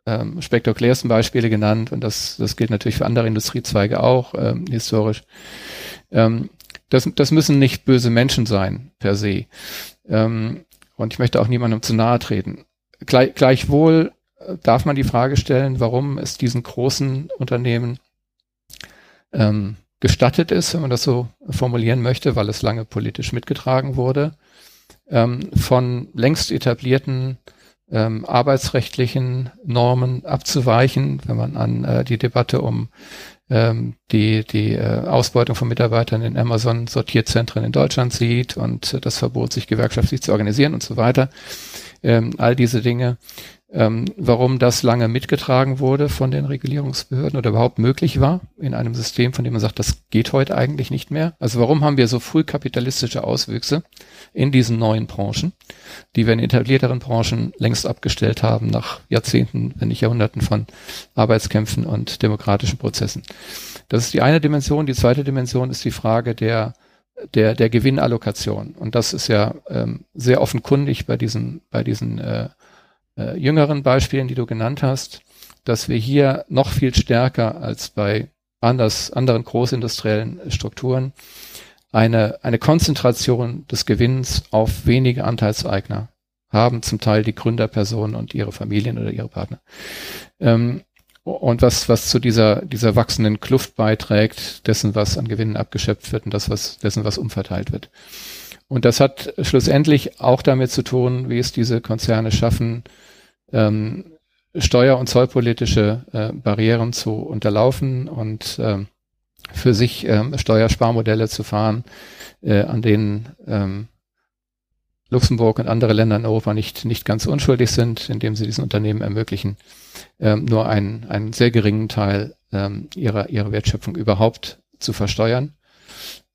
ähm, spektakulärsten Beispiele genannt, und das, das gilt natürlich für andere Industriezweige auch, ähm, historisch. Ähm, das, das müssen nicht böse Menschen sein, per se. Ähm, und ich möchte auch niemandem zu nahe treten. Gleich, gleichwohl darf man die Frage stellen, warum es diesen großen Unternehmen ähm, gestattet ist, wenn man das so formulieren möchte, weil es lange politisch mitgetragen wurde, ähm, von längst etablierten ähm, arbeitsrechtlichen Normen abzuweichen, wenn man an äh, die Debatte um ähm, die, die äh, Ausbeutung von Mitarbeitern in Amazon-Sortierzentren in Deutschland sieht und äh, das Verbot, sich gewerkschaftlich zu organisieren und so weiter. Ähm, all diese Dinge ähm, warum das lange mitgetragen wurde von den Regulierungsbehörden oder überhaupt möglich war in einem System, von dem man sagt, das geht heute eigentlich nicht mehr. Also warum haben wir so früh kapitalistische Auswüchse in diesen neuen Branchen, die wir in etablierteren Branchen längst abgestellt haben nach Jahrzehnten, wenn nicht Jahrhunderten von Arbeitskämpfen und demokratischen Prozessen. Das ist die eine Dimension. Die zweite Dimension ist die Frage der der, der Gewinnallokation. Und das ist ja ähm, sehr offenkundig bei diesen, bei diesen äh, äh, jüngeren Beispielen, die du genannt hast, dass wir hier noch viel stärker als bei anders, anderen großindustriellen Strukturen eine, eine Konzentration des Gewinns auf wenige Anteilseigner haben, zum Teil die Gründerpersonen und ihre Familien oder ihre Partner. Ähm, und was, was zu dieser, dieser wachsenden Kluft beiträgt, dessen, was an Gewinnen abgeschöpft wird und das, was, dessen, was umverteilt wird. Und das hat schlussendlich auch damit zu tun, wie es diese Konzerne schaffen, ähm, steuer- und zollpolitische äh, Barrieren zu unterlaufen und ähm, für sich ähm, Steuersparmodelle zu fahren, äh, an denen ähm, Luxemburg und andere Länder in Europa nicht, nicht ganz unschuldig sind, indem sie diesen Unternehmen ermöglichen, ähm, nur einen, einen sehr geringen Teil ähm, ihrer, ihrer Wertschöpfung überhaupt zu versteuern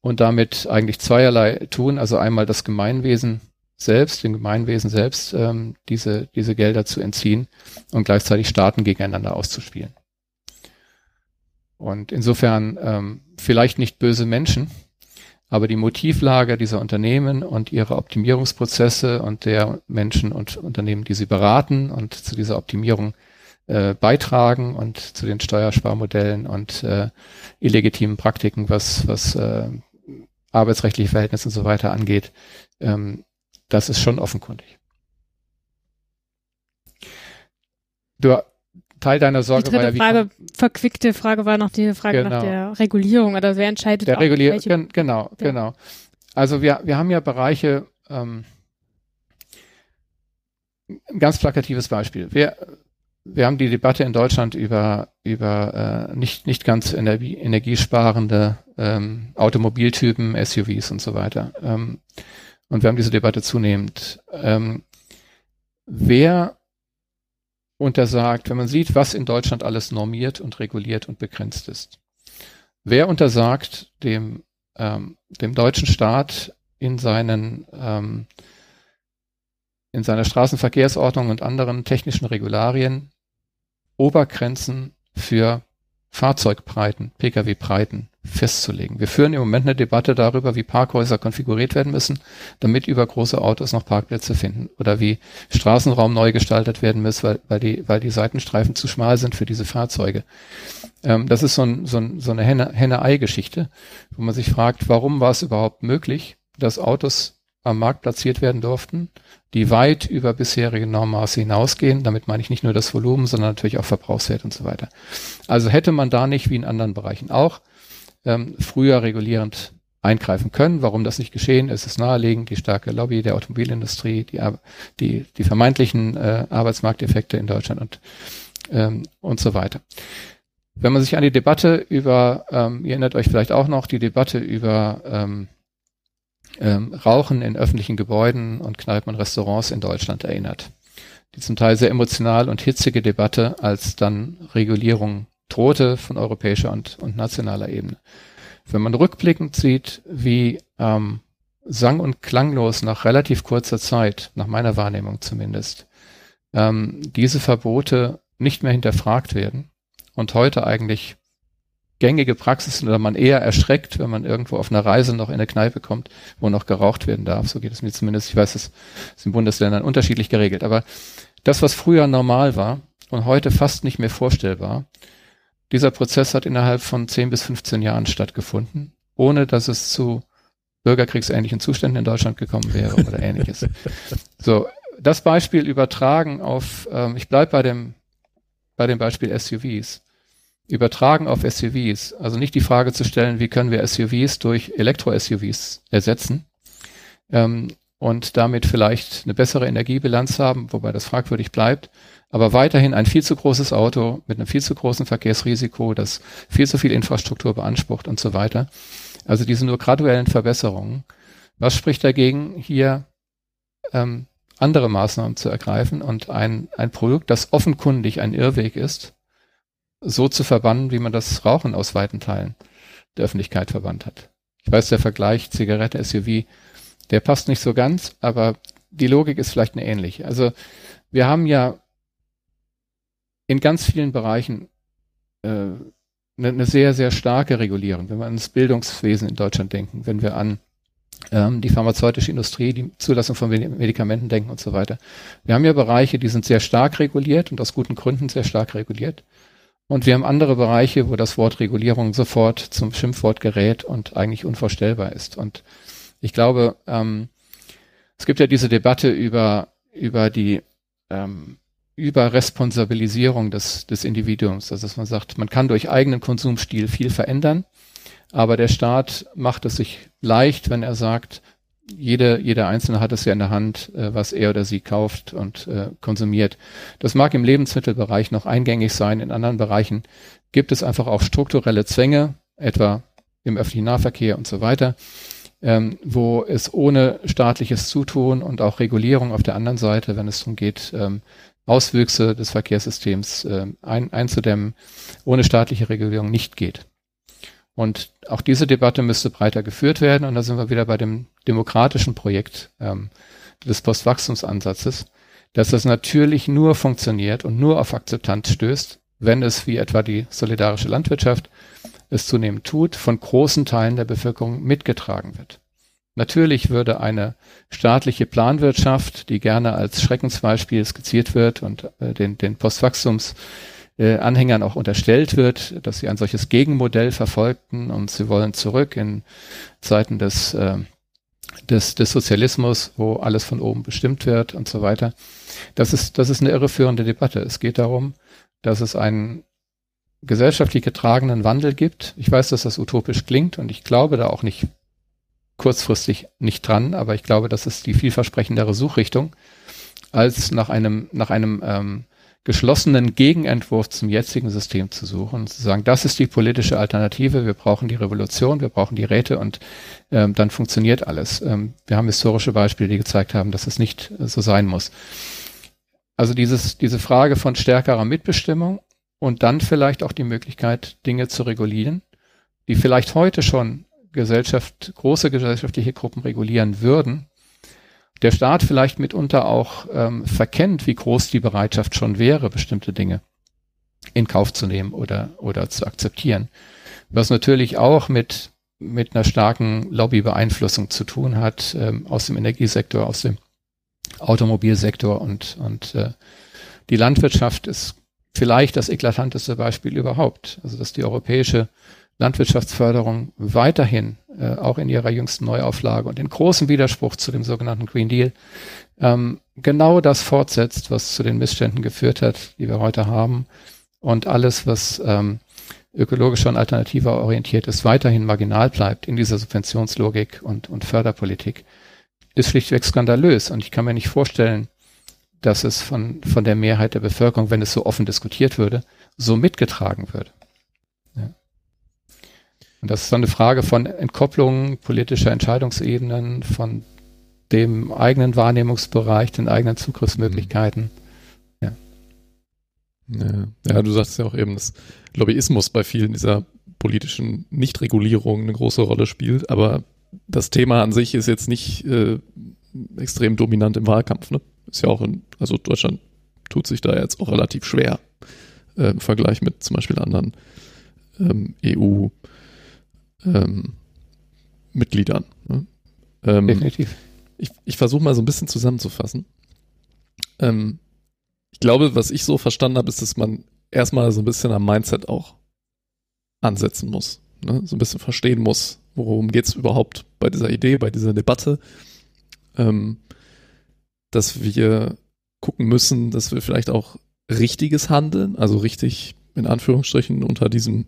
und damit eigentlich zweierlei tun. Also einmal das Gemeinwesen selbst, dem Gemeinwesen selbst, ähm, diese, diese Gelder zu entziehen und gleichzeitig Staaten gegeneinander auszuspielen. Und insofern ähm, vielleicht nicht böse Menschen, aber die Motivlage dieser Unternehmen und ihre Optimierungsprozesse und der Menschen und Unternehmen, die sie beraten und zu dieser Optimierung äh, beitragen und zu den Steuersparmodellen und äh, illegitimen Praktiken, was, was äh, arbeitsrechtliche Verhältnisse und so weiter angeht, ähm, das ist schon offenkundig. Du, Teil deiner Sorge die war ja, wie Frage, verquickte Frage war noch die Frage genau. nach der Regulierung oder wer entscheidet der Regulierung gen, genau ja. genau also wir wir haben ja Bereiche ähm, ein ganz plakatives Beispiel wir wir haben die Debatte in Deutschland über über äh, nicht nicht ganz energie, energiesparende ähm, Automobiltypen SUVs und so weiter ähm, und wir haben diese Debatte zunehmend. Ähm, wer untersagt, wenn man sieht, was in Deutschland alles normiert und reguliert und begrenzt ist, wer untersagt dem, ähm, dem deutschen Staat in seinen ähm, in seiner Straßenverkehrsordnung und anderen technischen Regularien Obergrenzen für Fahrzeugbreiten, Pkw-Breiten festzulegen. Wir führen im Moment eine Debatte darüber, wie Parkhäuser konfiguriert werden müssen, damit über große Autos noch Parkplätze finden oder wie Straßenraum neu gestaltet werden muss, weil, weil, die, weil die Seitenstreifen zu schmal sind für diese Fahrzeuge. Ähm, das ist so, ein, so, ein, so eine Henne-Ei-Geschichte, wo man sich fragt, warum war es überhaupt möglich, dass Autos am Markt platziert werden durften, die weit über bisherige Normmaße hinausgehen. Damit meine ich nicht nur das Volumen, sondern natürlich auch Verbrauchswert und so weiter. Also hätte man da nicht wie in anderen Bereichen auch ähm, früher regulierend eingreifen können. Warum das nicht geschehen ist, ist naheliegend. Die starke Lobby der Automobilindustrie, die, die, die vermeintlichen äh, Arbeitsmarkteffekte in Deutschland und, ähm, und so weiter. Wenn man sich an die Debatte über, ähm, ihr erinnert euch vielleicht auch noch, die Debatte über ähm, ähm, Rauchen in öffentlichen Gebäuden und Kneipen und Restaurants in Deutschland erinnert. Die zum Teil sehr emotional und hitzige Debatte, als dann Regulierung drohte von europäischer und, und nationaler Ebene. Wenn man rückblickend sieht, wie ähm, sang- und klanglos nach relativ kurzer Zeit, nach meiner Wahrnehmung zumindest, ähm, diese Verbote nicht mehr hinterfragt werden und heute eigentlich gängige Praxis oder man eher erschreckt, wenn man irgendwo auf einer Reise noch in eine Kneipe kommt, wo noch geraucht werden darf. So geht es mir zumindest. Ich weiß, das ist in Bundesländern unterschiedlich geregelt. Aber das, was früher normal war und heute fast nicht mehr vorstellbar, dieser Prozess hat innerhalb von 10 bis 15 Jahren stattgefunden, ohne dass es zu bürgerkriegsähnlichen Zuständen in Deutschland gekommen wäre oder ähnliches. So, das Beispiel übertragen auf, ähm, ich bleibe bei dem, bei dem Beispiel SUVs. Übertragen auf SUVs, also nicht die Frage zu stellen, wie können wir SUVs durch Elektro-SUVs ersetzen, ähm, und damit vielleicht eine bessere Energiebilanz haben, wobei das fragwürdig bleibt, aber weiterhin ein viel zu großes Auto mit einem viel zu großen Verkehrsrisiko, das viel zu viel Infrastruktur beansprucht und so weiter. Also diese nur graduellen Verbesserungen. Was spricht dagegen, hier ähm, andere Maßnahmen zu ergreifen und ein, ein Produkt, das offenkundig ein Irrweg ist, so zu verbannen, wie man das Rauchen aus weiten Teilen der Öffentlichkeit verbannt hat. Ich weiß, der Vergleich Zigarette, SUV, der passt nicht so ganz, aber die Logik ist vielleicht eine ähnliche. Also wir haben ja in ganz vielen Bereichen äh, eine, sehr, sehr starke Regulierung. Wenn wir ans Bildungswesen in Deutschland denken, wenn wir an ähm, die pharmazeutische Industrie, die Zulassung von Medikamenten denken und so weiter. Wir haben ja Bereiche, die sind sehr stark reguliert und aus guten Gründen sehr stark reguliert. Und wir haben andere Bereiche, wo das Wort Regulierung sofort zum Schimpfwort gerät und eigentlich unvorstellbar ist. Und ich glaube, ähm, es gibt ja diese Debatte über, über die ähm, Überresponsabilisierung des, des Individuums. Also dass man sagt, man kann durch eigenen Konsumstil viel verändern aber der Staat macht es sich leicht, wenn er sagt, jede, jeder Einzelne hat es ja in der Hand, äh, was er oder sie kauft und äh, konsumiert. Das mag im Lebensmittelbereich noch eingängig sein. In anderen Bereichen gibt es einfach auch strukturelle Zwänge, etwa im öffentlichen Nahverkehr und so weiter, ähm, wo es ohne staatliches Zutun und auch Regulierung auf der anderen Seite, wenn es darum geht, ähm, Auswüchse des Verkehrssystems äh, ein, einzudämmen, ohne staatliche Regulierung nicht geht. Und auch diese Debatte müsste breiter geführt werden. Und da sind wir wieder bei dem demokratischen Projekt ähm, des Postwachstumsansatzes, dass das natürlich nur funktioniert und nur auf Akzeptanz stößt, wenn es wie etwa die solidarische Landwirtschaft es zunehmend tut, von großen Teilen der Bevölkerung mitgetragen wird. Natürlich würde eine staatliche Planwirtschaft, die gerne als Schreckensbeispiel skizziert wird und äh, den, den Postwachstums äh, auch unterstellt wird, dass sie ein solches Gegenmodell verfolgten und sie wollen zurück in Zeiten des, äh, des, des Sozialismus, wo alles von oben bestimmt wird und so weiter. Das ist, das ist eine irreführende Debatte. Es geht darum, dass es einen gesellschaftlich getragenen Wandel gibt. Ich weiß, dass das utopisch klingt und ich glaube da auch nicht kurzfristig nicht dran, aber ich glaube, das ist die vielversprechendere Suchrichtung als nach einem, nach einem ähm, geschlossenen Gegenentwurf zum jetzigen System zu suchen und zu sagen, das ist die politische Alternative, wir brauchen die Revolution, wir brauchen die Räte und ähm, dann funktioniert alles. Ähm, wir haben historische Beispiele, die gezeigt haben, dass es nicht äh, so sein muss. Also dieses, diese Frage von stärkerer Mitbestimmung und dann vielleicht auch die Möglichkeit, Dinge zu regulieren, die vielleicht heute schon Gesellschaft, große gesellschaftliche Gruppen regulieren würden, der Staat vielleicht mitunter auch ähm, verkennt, wie groß die Bereitschaft schon wäre, bestimmte Dinge in Kauf zu nehmen oder, oder zu akzeptieren. Was natürlich auch mit, mit einer starken Lobbybeeinflussung zu tun hat, ähm, aus dem Energiesektor, aus dem Automobilsektor und, und äh, die Landwirtschaft ist vielleicht das eklatanteste Beispiel überhaupt. Also dass die europäische Landwirtschaftsförderung weiterhin, äh, auch in ihrer jüngsten Neuauflage und in großem Widerspruch zu dem sogenannten Green Deal, ähm, genau das fortsetzt, was zu den Missständen geführt hat, die wir heute haben. Und alles, was ähm, ökologisch und alternativer orientiert ist, weiterhin marginal bleibt in dieser Subventionslogik und, und Förderpolitik, ist schlichtweg skandalös. Und ich kann mir nicht vorstellen, dass es von, von der Mehrheit der Bevölkerung, wenn es so offen diskutiert würde, so mitgetragen würde. Und das ist dann eine Frage von Entkopplung politischer Entscheidungsebenen, von dem eigenen Wahrnehmungsbereich, den eigenen Zugriffsmöglichkeiten. Ja. Ja, ja du sagst ja auch eben, dass Lobbyismus bei vielen dieser politischen Nichtregulierungen eine große Rolle spielt, aber das Thema an sich ist jetzt nicht äh, extrem dominant im Wahlkampf. Ne? Ist ja auch in, also Deutschland tut sich da jetzt auch relativ schwer äh, im Vergleich mit zum Beispiel anderen ähm, EU- ähm, Mitgliedern. Ne? Ähm, Definitiv. Ich, ich versuche mal so ein bisschen zusammenzufassen. Ähm, ich glaube, was ich so verstanden habe, ist, dass man erstmal so ein bisschen am Mindset auch ansetzen muss. Ne? So ein bisschen verstehen muss, worum geht es überhaupt bei dieser Idee, bei dieser Debatte. Ähm, dass wir gucken müssen, dass wir vielleicht auch richtiges Handeln, also richtig in Anführungsstrichen unter diesem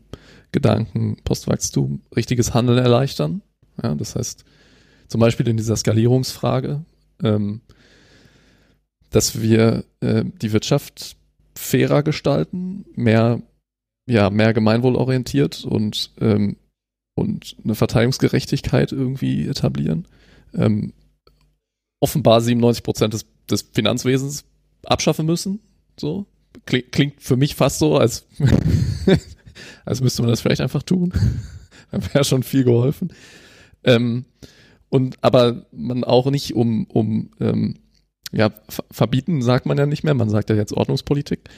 Gedanken Postwachstum richtiges Handeln erleichtern. Ja, das heißt, zum Beispiel in dieser Skalierungsfrage ähm, dass wir äh, die Wirtschaft fairer gestalten, mehr, ja, mehr gemeinwohlorientiert und, ähm, und eine Verteilungsgerechtigkeit irgendwie etablieren. Ähm, offenbar 97 Prozent des, des Finanzwesens abschaffen müssen. So. Klingt, für mich fast so, als, als müsste man das vielleicht einfach tun. Dann wäre schon viel geholfen. Ähm, und aber man auch nicht um, um ähm, ja, verbieten sagt man ja nicht mehr, man sagt ja jetzt Ordnungspolitik,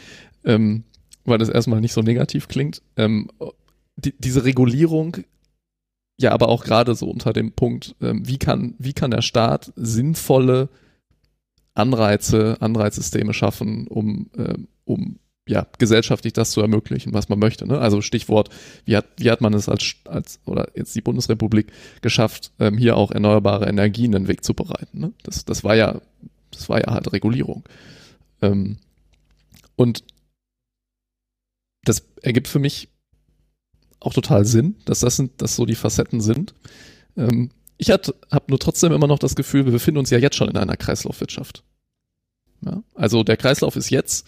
ähm, weil das erstmal nicht so negativ klingt. Ähm, die, diese Regulierung, ja, aber auch gerade so unter dem Punkt, ähm, wie kann, wie kann der Staat sinnvolle Anreize, Anreizsysteme schaffen, um, ähm, um ja, gesellschaftlich das zu ermöglichen, was man möchte. Ne? Also Stichwort, wie hat, wie hat man es als, als oder jetzt die Bundesrepublik geschafft, ähm, hier auch erneuerbare Energien einen Weg zu bereiten. Ne? Das, das war ja das war ja halt Regulierung. Ähm, und das ergibt für mich auch total Sinn, dass das sind, dass so die Facetten sind. Ähm, ich habe nur trotzdem immer noch das Gefühl, wir befinden uns ja jetzt schon in einer Kreislaufwirtschaft. Ja? Also der Kreislauf ist jetzt,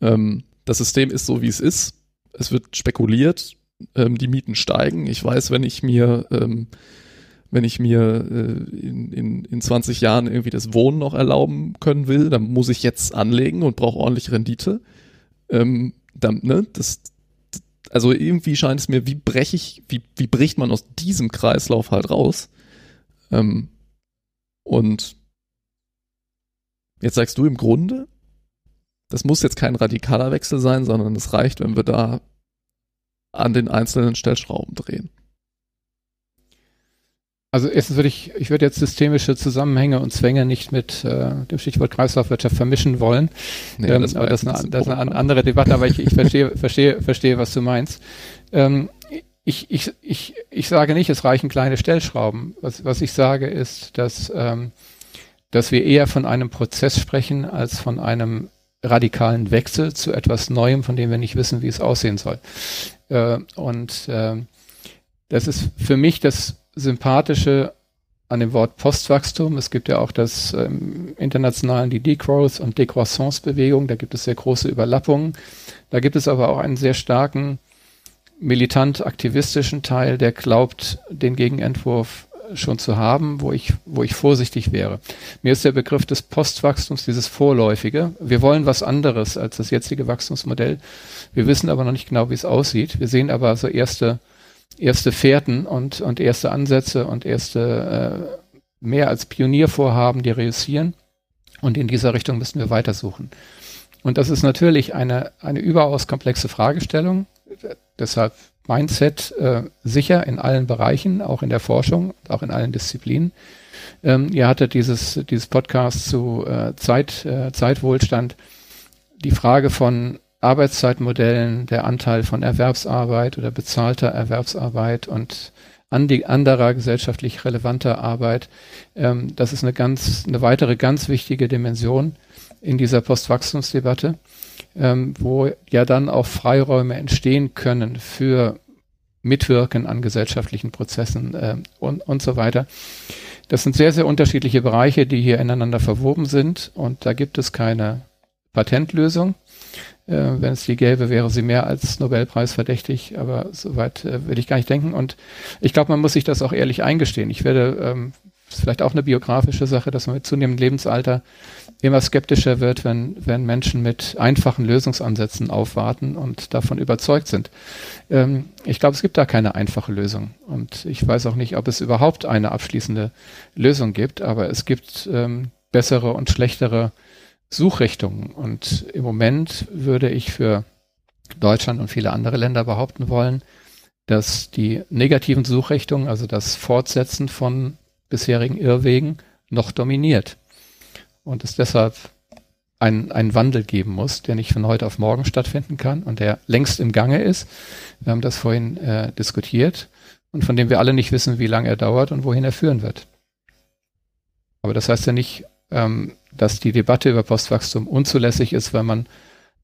ähm, das System ist so, wie es ist. Es wird spekuliert, ähm, die Mieten steigen. Ich weiß, wenn ich mir ähm, wenn ich mir äh, in, in, in 20 Jahren irgendwie das Wohnen noch erlauben können will, dann muss ich jetzt anlegen und brauche ordentlich Rendite. Ähm, dann, ne, das, also irgendwie scheint es mir, wie breche ich, wie, wie bricht man aus diesem Kreislauf halt raus? Ähm, und jetzt sagst du im Grunde, das muss jetzt kein radikaler Wechsel sein, sondern es reicht, wenn wir da an den einzelnen Stellschrauben drehen. Also erstens würde ich, ich würde jetzt systemische Zusammenhänge und Zwänge nicht mit äh, dem Stichwort Kreislaufwirtschaft vermischen wollen. Nee, ähm, das, das, ist eine, das ist eine andere Debatte, aber ich, ich verstehe, verstehe, verstehe, was du meinst. Ähm, ich, ich, ich, ich sage nicht, es reichen kleine Stellschrauben. Was, was ich sage ist, dass, ähm, dass wir eher von einem Prozess sprechen als von einem radikalen Wechsel zu etwas Neuem, von dem wir nicht wissen, wie es aussehen soll. Äh, und äh, das ist für mich das Sympathische an dem Wort Postwachstum. Es gibt ja auch das ähm, internationalen die Degrowth und Decroissance-Bewegung. Da gibt es sehr große Überlappungen. Da gibt es aber auch einen sehr starken militant-aktivistischen Teil, der glaubt, den Gegenentwurf schon zu haben, wo ich, wo ich vorsichtig wäre. Mir ist der Begriff des Postwachstums, dieses Vorläufige. Wir wollen was anderes als das jetzige Wachstumsmodell. Wir wissen aber noch nicht genau, wie es aussieht. Wir sehen aber so erste erste Fährten und, und erste Ansätze und erste äh, mehr als Pioniervorhaben, die reüssieren. Und in dieser Richtung müssen wir weitersuchen. Und das ist natürlich eine, eine überaus komplexe Fragestellung. Deshalb Mindset äh, sicher in allen Bereichen, auch in der Forschung, auch in allen Disziplinen. Ähm, ihr hattet dieses, dieses Podcast zu äh, Zeit, äh, Zeitwohlstand. Die Frage von Arbeitszeitmodellen, der Anteil von Erwerbsarbeit oder bezahlter Erwerbsarbeit und anderer gesellschaftlich relevanter Arbeit. Ähm, das ist eine ganz, eine weitere ganz wichtige Dimension in dieser Postwachstumsdebatte, ähm, wo ja dann auch Freiräume entstehen können für Mitwirken an gesellschaftlichen Prozessen äh, und, und so weiter. Das sind sehr, sehr unterschiedliche Bereiche, die hier ineinander verwoben sind und da gibt es keine Patentlösung. Äh, wenn es die gäbe, wäre sie mehr als Nobelpreis verdächtig, aber soweit äh, will ich gar nicht denken. Und ich glaube, man muss sich das auch ehrlich eingestehen. Ich werde, ähm, ist vielleicht auch eine biografische Sache, dass man mit zunehmendem Lebensalter immer skeptischer wird, wenn, wenn Menschen mit einfachen Lösungsansätzen aufwarten und davon überzeugt sind. Ähm, ich glaube, es gibt da keine einfache Lösung. Und ich weiß auch nicht, ob es überhaupt eine abschließende Lösung gibt, aber es gibt ähm, bessere und schlechtere Suchrichtungen. Und im Moment würde ich für Deutschland und viele andere Länder behaupten wollen, dass die negativen Suchrichtungen, also das Fortsetzen von bisherigen Irrwegen, noch dominiert. Und es deshalb einen, einen Wandel geben muss, der nicht von heute auf morgen stattfinden kann und der längst im Gange ist. Wir haben das vorhin äh, diskutiert und von dem wir alle nicht wissen, wie lange er dauert und wohin er führen wird. Aber das heißt ja nicht, ähm, dass die Debatte über Postwachstum unzulässig ist, weil man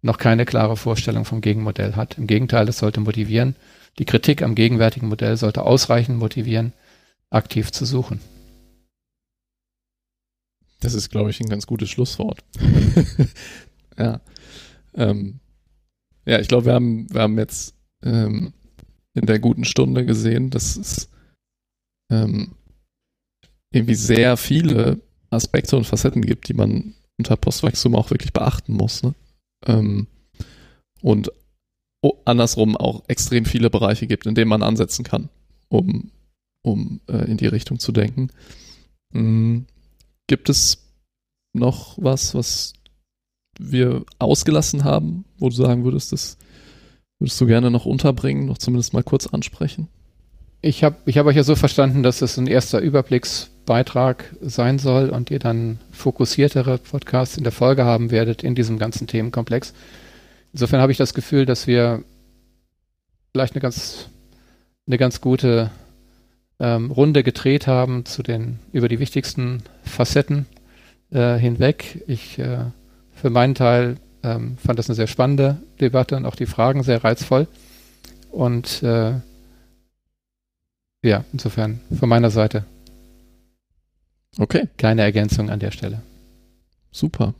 noch keine klare Vorstellung vom Gegenmodell hat. Im Gegenteil, es sollte motivieren. Die Kritik am gegenwärtigen Modell sollte ausreichend motivieren, aktiv zu suchen. Das ist, glaube ich, ein ganz gutes Schlusswort. ja. Ähm, ja, ich glaube, wir haben, wir haben jetzt ähm, in der guten Stunde gesehen, dass es ähm, irgendwie sehr viele Aspekte und Facetten gibt, die man unter Postwachstum auch wirklich beachten muss. Ne? Ähm, und andersrum auch extrem viele Bereiche gibt, in denen man ansetzen kann, um, um äh, in die Richtung zu denken. Mhm. Gibt es noch was, was wir ausgelassen haben, wo du sagen würdest, das würdest du gerne noch unterbringen, noch zumindest mal kurz ansprechen? Ich habe ich hab euch ja so verstanden, dass es ein erster Überblicksbeitrag sein soll und ihr dann fokussiertere Podcasts in der Folge haben werdet in diesem ganzen Themenkomplex. Insofern habe ich das Gefühl, dass wir vielleicht eine ganz, eine ganz gute ähm, Runde gedreht haben zu den, über die wichtigsten Facetten äh, hinweg. Ich äh, für meinen Teil ähm, fand das eine sehr spannende Debatte und auch die Fragen sehr reizvoll. Und äh, ja, insofern von meiner Seite. Okay. Keine Ergänzung an der Stelle. Super.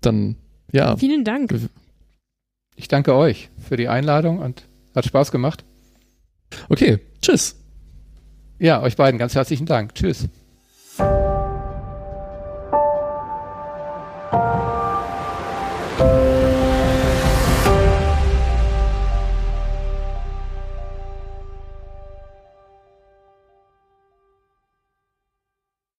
Dann, ja. Vielen Dank. Ich danke euch für die Einladung und hat Spaß gemacht. Okay, tschüss. Ja, euch beiden ganz herzlichen Dank. Tschüss.